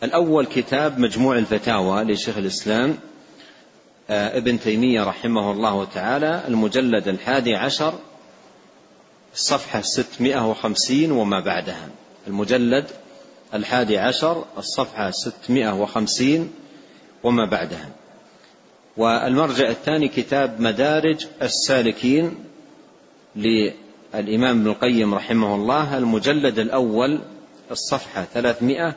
الأول كتاب مجموع الفتاوى لشيخ الإسلام ابن تيمية رحمه الله تعالى المجلد الحادي عشر الصفحة ستمائة وخمسين وما بعدها. المجلد الحادي عشر الصفحة ستمائة وخمسين وما بعدها. والمرجع الثاني كتاب مدارج السالكين للإمام ابن القيم رحمه الله المجلد الأول الصفحة ثلاثمائة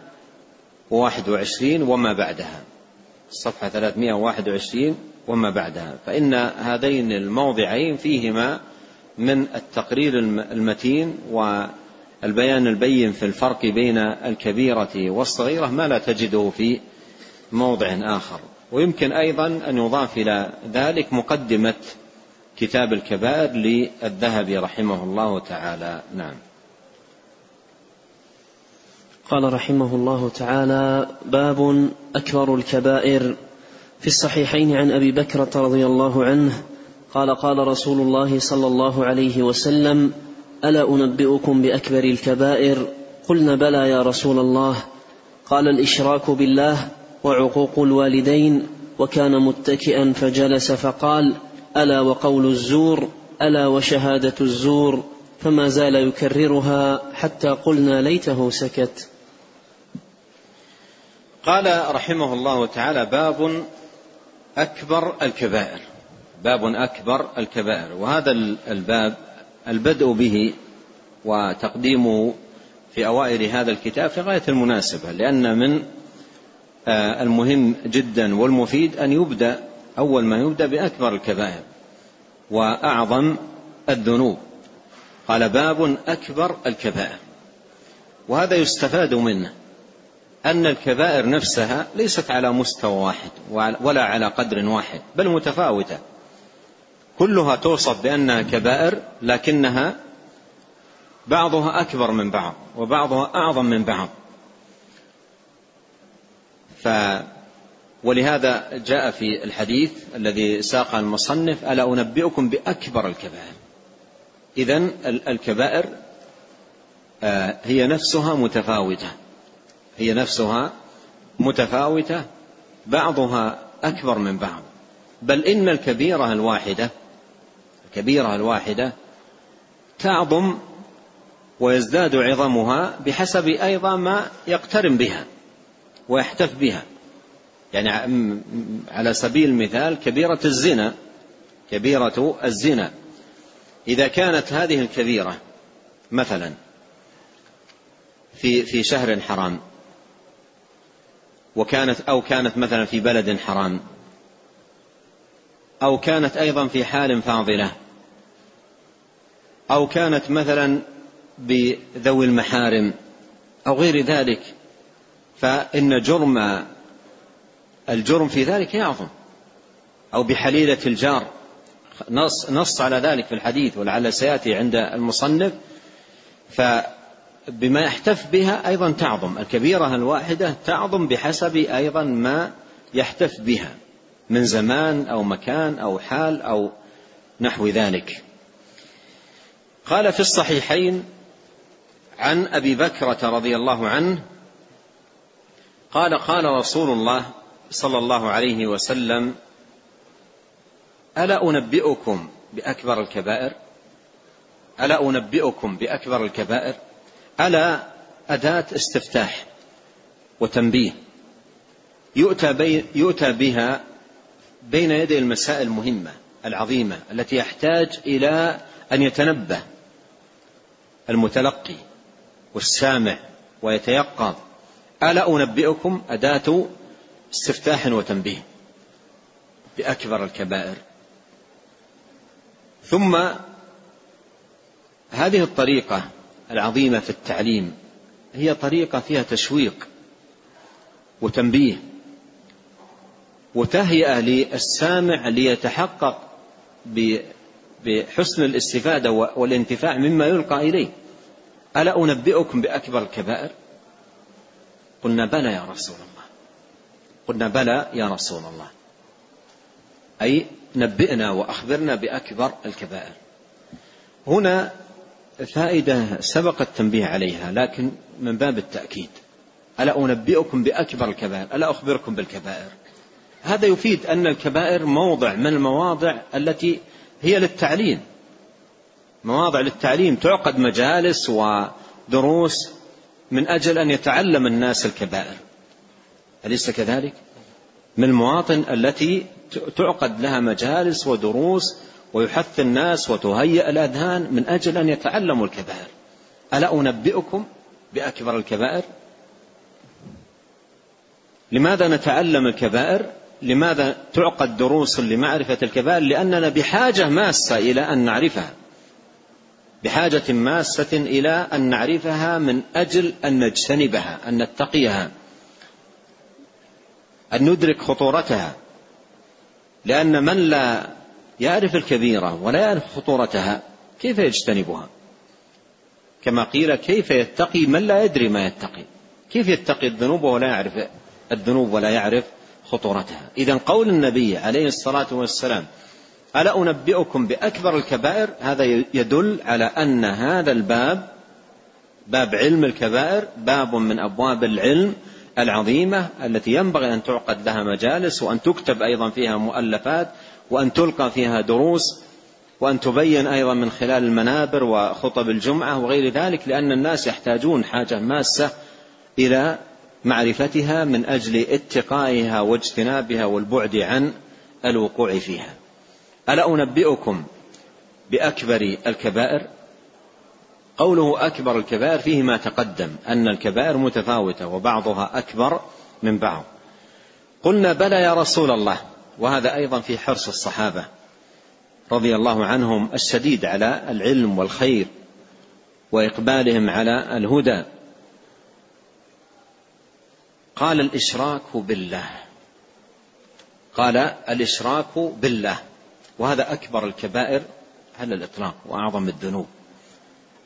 وواحد وعشرين وما بعدها. الصفحة ثلاثمائة وواحد وعشرين وما بعدها. فإن هذين الموضعين فيهما من التقرير المتين والبيان البين في الفرق بين الكبيرة والصغيرة ما لا تجده في موضع آخر. ويمكن أيضا أن يضاف إلى ذلك مقدمة كتاب الكبائر للذهبي رحمه الله تعالى. نعم. قال رحمه الله تعالى باب أكبر الكبائر في الصحيحين عن أبي بكره رضي الله عنه. قال قال رسول الله صلى الله عليه وسلم ألا أنبئكم بأكبر الكبائر؟ قلنا بلى يا رسول الله. قال الإشراك بالله وعقوق الوالدين. وكان متكئا فجلس فقال ألا وقول الزور؟ ألا وشهادة الزور؟ فما زال يكررها حتى قلنا ليته سكت. قال رحمه الله تعالى باب أكبر الكبائر. باب أكبر الكبائر. وهذا الباب البدء به وتقديمه في أوائل هذا الكتاب في غاية المناسبة لأن من آه، المهم جدا والمفيد أن يبدأ أول ما يبدأ بأكبر الكبائر وأعظم الذنوب. قال باب أكبر الكبائر. وهذا يستفاد منه. أن الكبائر نفسها ليست على مستوى واحد ولا على قدر واحد بل متفاوتة. كلها توصف بأنها كبائر لكنها بعضها أكبر من بعض وبعضها أعظم من بعض. ف ولهذا جاء في الحديث الذي ساق المصنف ألا أنبئكم بأكبر الكبائر؟ إذا الكبائر آه، هي نفسها متفاوتة. هي نفسها متفاوتة بعضها أكبر من بعض. بل إن الكبيرة الواحدة الكبيرة الواحدة تعظم ويزداد عظمها بحسب أيضا ما يقترن بها ويحتف بها. يعني على سبيل المثال كبيرة الزنا كبيرة الزنا. إذا كانت هذه الكبيرة مثلا في في شهر حرام وكانت أو كانت مثلا في بلد حرام أو كانت أيضا في حال فاضلة أو كانت مثلا بذوي المحارم أو غير ذلك فإن جرم الجرم في ذلك يعظم أو بحليلة الجار. نص, نص على ذلك في الحديث ولعل سيأتي عند المصنف. فبما يحتف بها أيضا تعظم. الكبيرة الواحدة تعظم بحسب أيضا ما يحتف بها من زمان أو مكان أو حال أو نحو ذلك. قال في الصحيحين عن أبي بكرة رضي الله عنه قال قال رسول الله صلى الله عليه وسلم ألا أنبئكم بأكبر الكبائر؟ ألا أنبئكم بأكبر الكبائر؟ الا أداة استفتاح وتنبيه. يؤتى, بي يؤتى بها بين يدي المسائل المهمة العظيمة التي يحتاج إلى أن يتنبه المتلقي والسامع ويتيقظ. ألا أنبئكم أداة استفتاح وتنبيه بأكبر الكبائر. ثم هذه الطريقة العظيمة في التعليم. هي طريقة فيها تشويق وتنبيه وتهيئة للسامع ليتحقق بحسن الاستفادة والانتفاع مما يلقى إليه. ألا أنبئكم بأكبر الكبائر؟ قلنا بلى يا رسول الله. قلنا بلى يا رسول الله. أي نبئنا وأخبرنا بأكبر الكبائر. هنا فائدة سبق التنبيه عليها لكن من باب التأكيد. ألا أنبئكم بأكبر الكبائر؟ ألا أخبركم بالكبائر؟ هذا يفيد أن الكبائر موضع من المواضع التي هي للتعليم. مواضع للتعليم تعقد مجالس ودروس من أجل أن يتعلم الناس الكبائر. أليس كذلك؟ من المواطن التي تعقد لها مجالس ودروس ويحث الناس وتهيئ الأذهان من أجل أن يتعلموا الكبائر. ألا أنبئكم بأكبر الكبائر؟ لماذا نتعلم الكبائر؟ لماذا تعقد دروس لمعرفة الكبائر؟ لأننا بحاجة ماسة إلى أن نعرفها. بحاجة ماسة إلى أن نعرفها من أجل أن نجتنبها أن نتقيها أن ندرك خطورتها. لأن من لا يعرف الكبيرة ولا يعرف خطورتها كيف يجتنبها؟ كما قيل كيف يتقي من لا يدري ما يتقي؟ كيف يتقي الذنوب ولا يعرف الذنوب ولا يعرف خطورتها؟ إذا قول النبي عليه الصلاة والسلام ألا أنبئكم بأكبر الكبائر؟ هذا يدل على أن هذا الباب باب علم الكبائر باب من أبواب العلم العظيمة التي ينبغي أن تعقد لها مجالس وأن تكتب أيضا فيها مؤلفات وأن تلقى فيها دروس وأن تبين أيضا من خلال المنابر وخطب الجمعة وغير ذلك لأن الناس يحتاجون حاجة ماسة إلى معرفتها من أجل اتقائها واجتنابها والبعد عن الوقوع فيها. ألا أنبئكم بأكبر الكبائر؟ قوله أكبر الكبائر فيه ما تقدم أن الكبائر متفاوتة وبعضها أكبر من بعض. قلنا بلى يا رسول الله وهذا أيضا في حرص الصحابة رضي الله عنهم الشديد على العلم والخير وإقبالهم على الهدى. قال الإشراك بالله. قال الإشراك بالله. وهذا أكبر الكبائر على الإطلاق وأعظم الذنوب.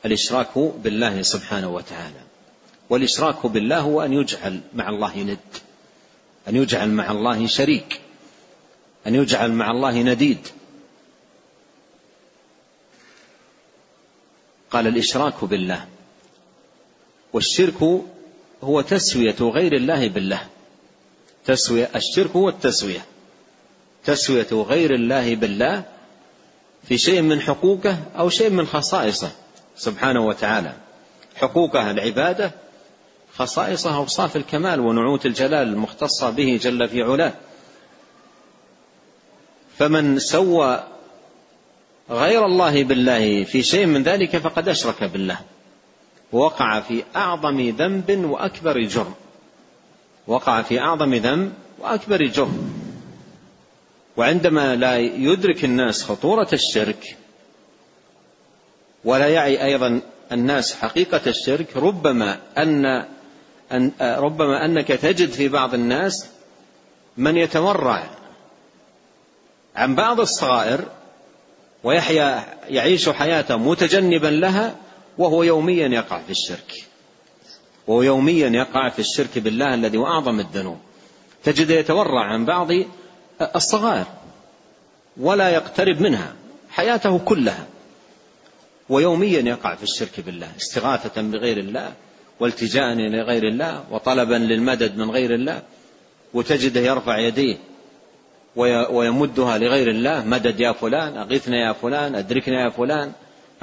الإشراك بالله سبحانه وتعالى. والإشراك بالله هو أن يجعل مع الله ند. أن يجعل مع الله شريك. أن يجعل مع الله نديد. قال الإشراك بالله والشرك هو تسوية غير الله بالله. تسوية الشرك هو التسوية. تسوية غير الله بالله في شيء من حقوقه أو شيء من خصائصه سبحانه وتعالى. حقوقه العبادة خصائصه أوصاف الكمال ونعوت الجلال المختصة به جل في علاه. فمن سوى غير الله بالله في شيء من ذلك فقد أشرك بالله. وقع في أعظم ذنب وأكبر جرم. وقع في أعظم ذنب وأكبر جرم. وعندما لا يدرك الناس خطورة الشرك ولا يعي أيضا الناس حقيقة الشرك ربما أن, أن ربما أنك تجد في بعض الناس من يتورع عن بعض الصغائر ويحيا يعيش حياته متجنبا لها وهو يوميا يقع في الشرك. وهو يوميا يقع في الشرك بالله الذي هو أعظم الذنوب. تجد يتورع عن بعض الصغائر ولا يقترب منها حياته كلها. ويوميا يقع في الشرك بالله استغاثة بغير الله والتجاء إلى غير الله وطلبا للمدد من غير الله. وتجده يرفع يديه ويمدها لغير الله. مدد يا فلان أغثنا يا فلان أدركنا يا فلان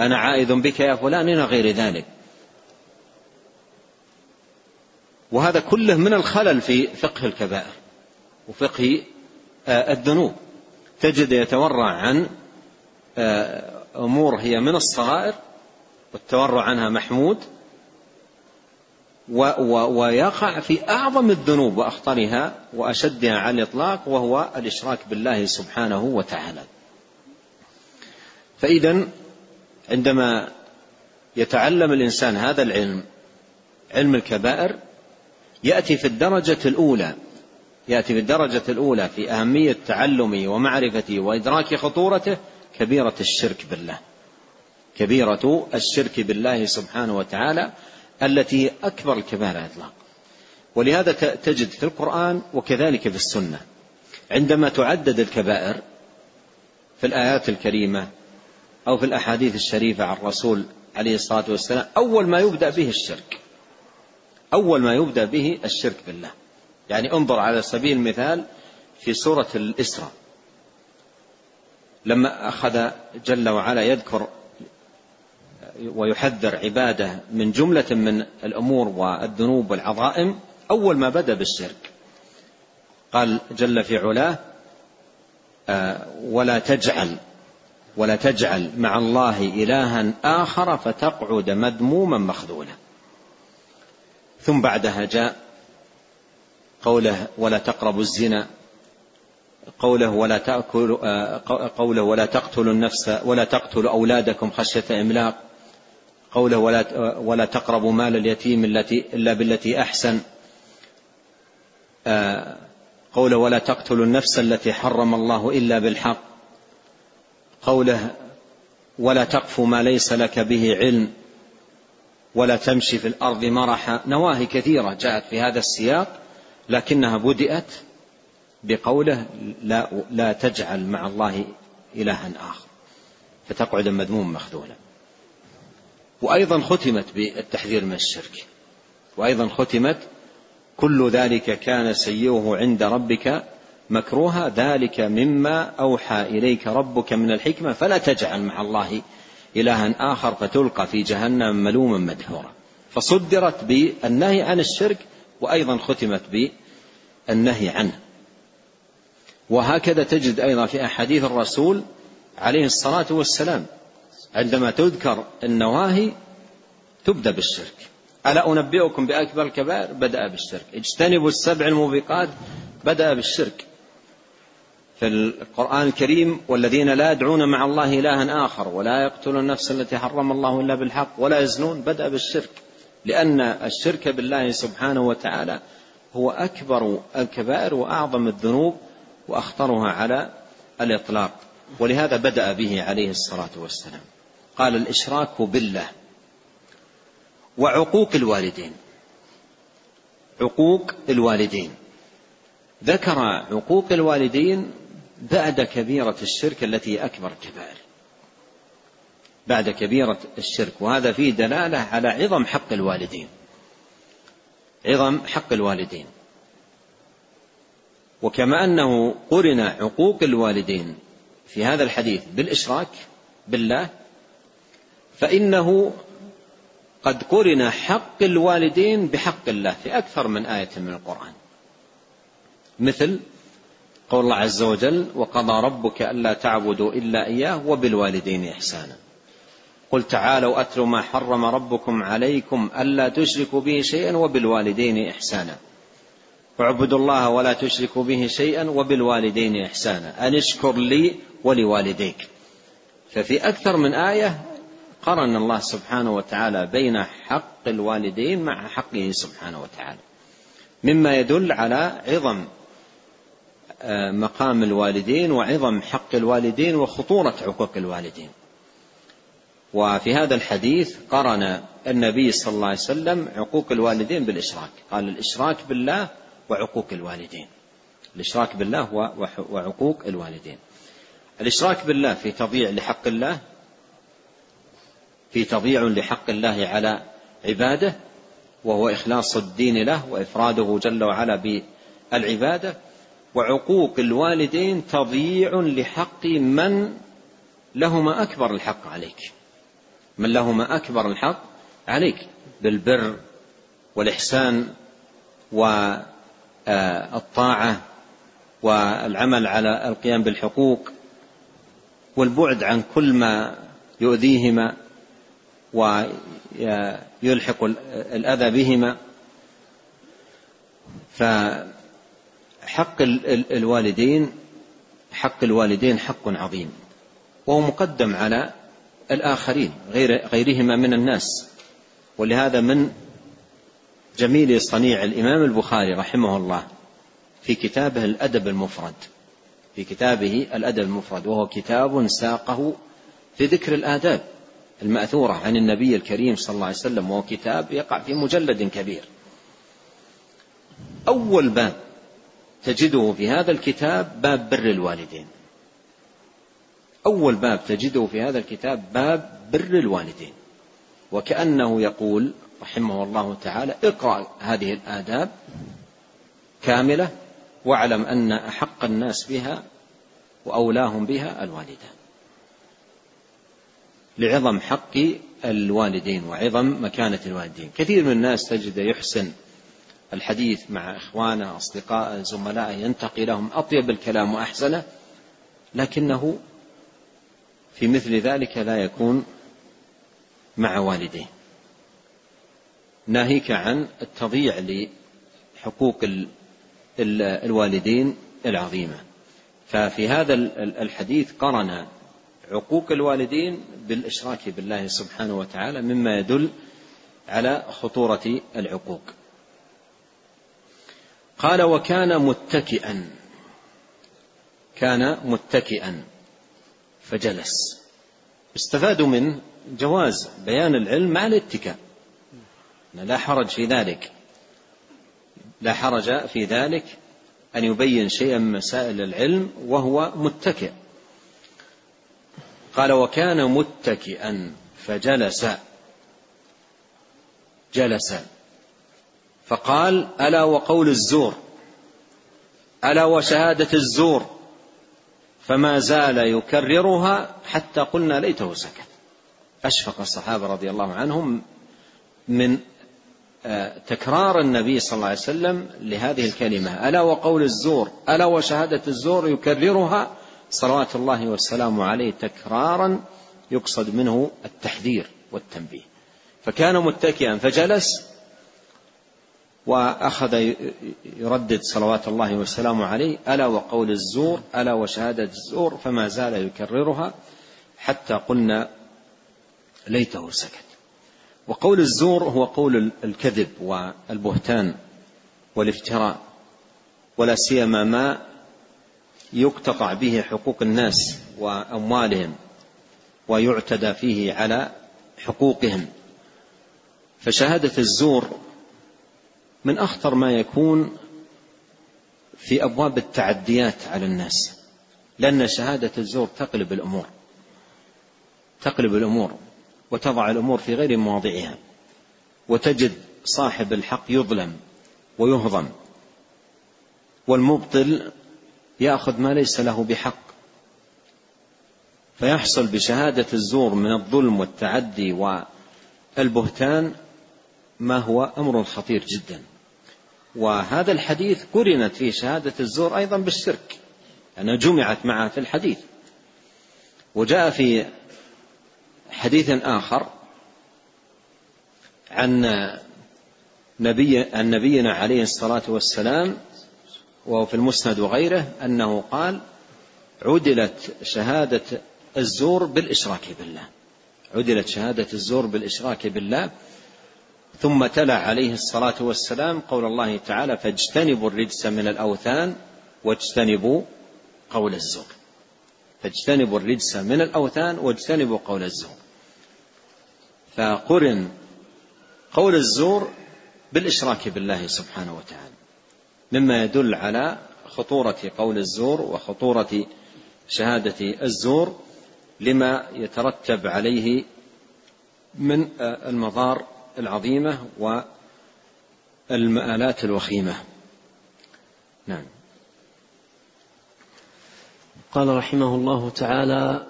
أنا عائذ بك يا فلان إلى غير ذلك. وهذا كله من الخلل في فقه الكبائر وفقه آه، الذنوب. تجد يتورع عن آه، أمور هي من الصغائر والتورع عنها محمود ويقع في أعظم الذنوب وأخطرها وأشدها على الإطلاق وهو الإشراك بالله سبحانه وتعالى. فإذا عندما يتعلم الإنسان هذا العلم علم الكبائر يأتي في الدرجة الأولى يأتي في الدرجة الأولى في أهمية تعلمه ومعرفته وإدراك خطورته كبيرة الشرك بالله. كبيرة الشرك بالله سبحانه وتعالى التي هي أكبر الكبائر على الإطلاق ولهذا تجد في القرآن وكذلك في السنة. عندما تعدد الكبائر في الآيات الكريمة أو في الأحاديث الشريفة عن الرسول عليه الصلاة والسلام أول ما يبدأ به الشرك. أول ما يبدأ به الشرك بالله. يعني انظر على سبيل المثال في سورة الإسراء. لما أخذ جل وعلا يذكر ويحذر عباده من جملة من الأمور والذنوب والعظائم أول ما بدأ بالشرك. قال جل في علاه آه، ولا تجعل ولا تجعل مع الله إلها آخر فتقعد مذموما مخذولا. ثم بعدها جاء قوله ولا تقربوا الزنا قوله ولا تأكل آه، قوله ولا تقتلوا النفس ولا تقتلوا أولادكم خشية إملاق. قوله ولا ولا تقربوا مال اليتيم التي إلا بالتي أحسن. آه، قوله ولا تقتلوا النفس التي حرم الله إلا بالحق. قوله ولا تقف ما ليس لك به علم. ولا تمشي في الأرض مرحا. نواهي كثيرة جاءت في هذا السياق لكنها بدأت بقوله لا, لا تجعل مع الله إلها آخر. فتقعد مذموم مخذولا. وأيضا ختمت بالتحذير من الشرك. وأيضا ختمت كل ذلك كان سيئه عند ربك مكروها ذلك مما أوحى إليك ربك من الحكمة فلا تجعل مع الله إلها آخر فتلقى في جهنم ملوما مدحورا فصدرت بالنهي عن الشرك وأيضا ختمت بالنهي عنه. وهكذا تجد أيضا في أحاديث الرسول عليه الصلاة والسلام عندما تذكر النواهي تبدأ بالشرك. ألا أنبئكم بأكبر الكبائر؟ بدأ بالشرك. اجتنبوا السبع الموبقات بدأ بالشرك. في القرآن الكريم والذين لا يدعون مع الله إلها آخر ولا يقتلون النفس التي حرم الله إلا بالحق ولا يزنون بدأ بالشرك. لأن الشرك بالله سبحانه وتعالى هو أكبر الكبائر وأعظم الذنوب وأخطرها على الإطلاق. ولهذا بدأ به عليه الصلاة والسلام. قال الإشراك بالله وعقوق الوالدين. عقوق الوالدين. ذكر عقوق الوالدين بعد كبيرة الشرك التي أكبر الكبائر بعد كبيرة الشرك وهذا فيه دلالة على عظم حق الوالدين. عظم حق الوالدين. وكما أنه قرن عقوق الوالدين في هذا الحديث بالإشراك بالله فإنه قد قرن حق الوالدين بحق الله في أكثر من آية من القرآن. مثل قول الله عز وجل وقضى ربك ألا تعبدوا إلا إياه وبالوالدين إحسانا قل تعالوا أتل ما حرم ربكم عليكم ألا تشركوا به شيئا وبالوالدين إحسانا. واعبدوا الله ولا تشركوا به شيئا وبالوالدين إحسانا. أن اشكر لي ولوالديك. ففي أكثر من آية قرن الله سبحانه وتعالى بين حق الوالدين مع حقه سبحانه وتعالى. مما يدل على عظم آه، مقام الوالدين وعظم حق الوالدين وخطورة عقوق الوالدين. وفي هذا الحديث قرن النبي صلى الله عليه وسلم عقوق الوالدين بالإشراك. قال الإشراك بالله وعقوق الوالدين. الإشراك بالله وعقوق الوالدين. الإشراك بالله في تضييع لحق الله في تضييع لحق الله على عباده وهو إخلاص الدين له وإفراده جل وعلا بالعبادة. وعقوق الوالدين تضييع لحق من لهما أكبر الحق عليك. من لهما أكبر الحق عليك بالبر والإحسان والطاعة والعمل على القيام بالحقوق والبعد عن كل ما يؤذيهما. ويلحق الأذى بهما. فحق الوالدين حق الوالدين حق عظيم. وهو مقدم على الآخرين غير غيرهما من الناس. ولهذا من جميل صنيع الإمام البخاري رحمه الله في كتابه الأدب المفرد في كتابه الأدب المفرد وهو كتاب ساقه في ذكر الآداب. المأثورة عن النبي الكريم صلى الله عليه وسلم وهو كتاب يقع في مجلد كبير. أول باب تجده في هذا الكتاب باب بر الوالدين. أول باب تجده في هذا الكتاب باب بر الوالدين. وكأنه يقول رحمه الله تعالى اقرأ هذه الآداب كاملة واعلم أن أحق الناس بها وأولاهم بها الوالدان. لعظم حق الوالدين وعظم مكانة الوالدين. كثير من الناس تجد يحسن الحديث مع إخوانه أصدقائه زملائه ينتقي لهم أطيب الكلام وأحسنه لكنه في مثل ذلك لا يكون مع والديه. ناهيك عن التضييع لحقوق الوالدين العظيمة. ففي هذا الحديث قرن عقوق الوالدين بالإشراك بالله سبحانه وتعالى مما يدل على خطورة العقوق. قال وكان متكئا. كان متكئا. فجلس. استفادوا من جواز بيان العلم مع الاتكاء. لا حرج في ذلك. لا حرج في ذلك أن يبين شيئا من مسائل العلم وهو متكئ. قال وكان متكئا فجلس. جلس. فقال ألا وقول الزور؟ ألا وشهادة الزور؟ فما زال يكررها حتى قلنا ليته سكت. أشفق الصحابة رضي الله عنهم من آه، تكرار النبي صلى الله عليه وسلم لهذه الكلمة. ألا وقول الزور؟ ألا وشهادة الزور يكررها صلوات الله والسلام عليه تكرارا يقصد منه التحذير والتنبيه. فكان متكئا فجلس وأخذ يردد صلوات الله وسلامه عليه ألا وقول الزور ألا وشهادة الزور فما زال يكررها حتى قلنا ليته سكت. وقول الزور هو قول الكذب والبهتان والافتراء ولا سيما ما يقتطع به حقوق الناس وأموالهم ويعتدى فيه على حقوقهم. فشهادة الزور من أخطر ما يكون في أبواب التعديات على الناس لأن شهادة الزور تقلب الأمور تقلب الأمور وتضع الأمور في غير مواضعها وتجد صاحب الحق يظلم ويهضم والمبطل ياخذ ما ليس له بحق. فيحصل بشهادة الزور من الظلم والتعدي والبهتان ما هو أمر خطير جدا. وهذا الحديث قرنت فيه شهادة الزور أيضا بالشرك. لانها جمعت معها في الحديث. وجاء في حديث آخر عن نبي عن نبينا عليه الصلاة والسلام وهو في المسند وغيره أنه قال عدلت شهادة الزور بالإشراك بالله. عدلت شهادة الزور بالإشراك بالله. ثم تلا عليه الصلاة والسلام قول الله تعالى فاجتنبوا الرجس من الأوثان واجتنبوا قول الزور. فاجتنبوا الرجس من الأوثان واجتنبوا قول الزور. فقرن قول الزور بالإشراك بالله سبحانه وتعالى. مما يدل على خطورة قول الزور وخطورة شهادة الزور لما يترتب عليه من المضار العظيمة والمآلات الوخيمة. نعم. قال رحمه الله تعالى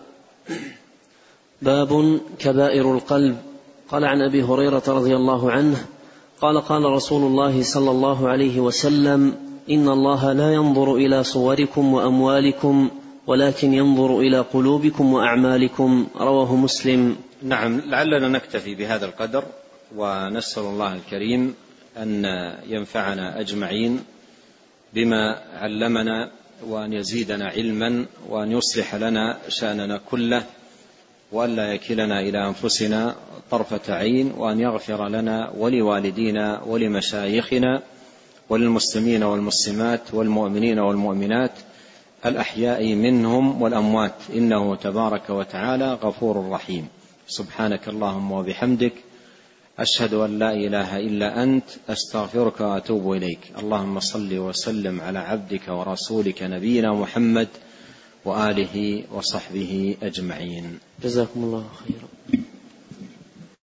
باب كبائر القلب. قال عن أبي هريرة رضي الله عنه قال قال رسول الله صلى الله عليه وسلم إن الله لا ينظر إلى صوركم وأموالكم ولكن ينظر إلى قلوبكم وأعمالكم. رواه مسلم. نعم لعلنا نكتفي بهذا القدر ونسأل الله الكريم أن ينفعنا أجمعين بما علمنا وأن يزيدنا علما وأن يصلح لنا شأننا كله. وأن لا يكلنا إلى أنفسنا طرفة عين وأن يغفر لنا ولوالدينا ولمشايخنا وللمسلمين والمسلمات والمؤمنين والمؤمنات الأحياء منهم والأموات. إنه تبارك وتعالى غفور رحيم. سبحانك اللهم وبحمدك. أشهد أن لا إله إلا أنت. أستغفرك وأتوب إليك. اللهم صل وسلم على عبدك ورسولك نبينا محمد وآله وصحبه أجمعين. جزاكم الله خيرا.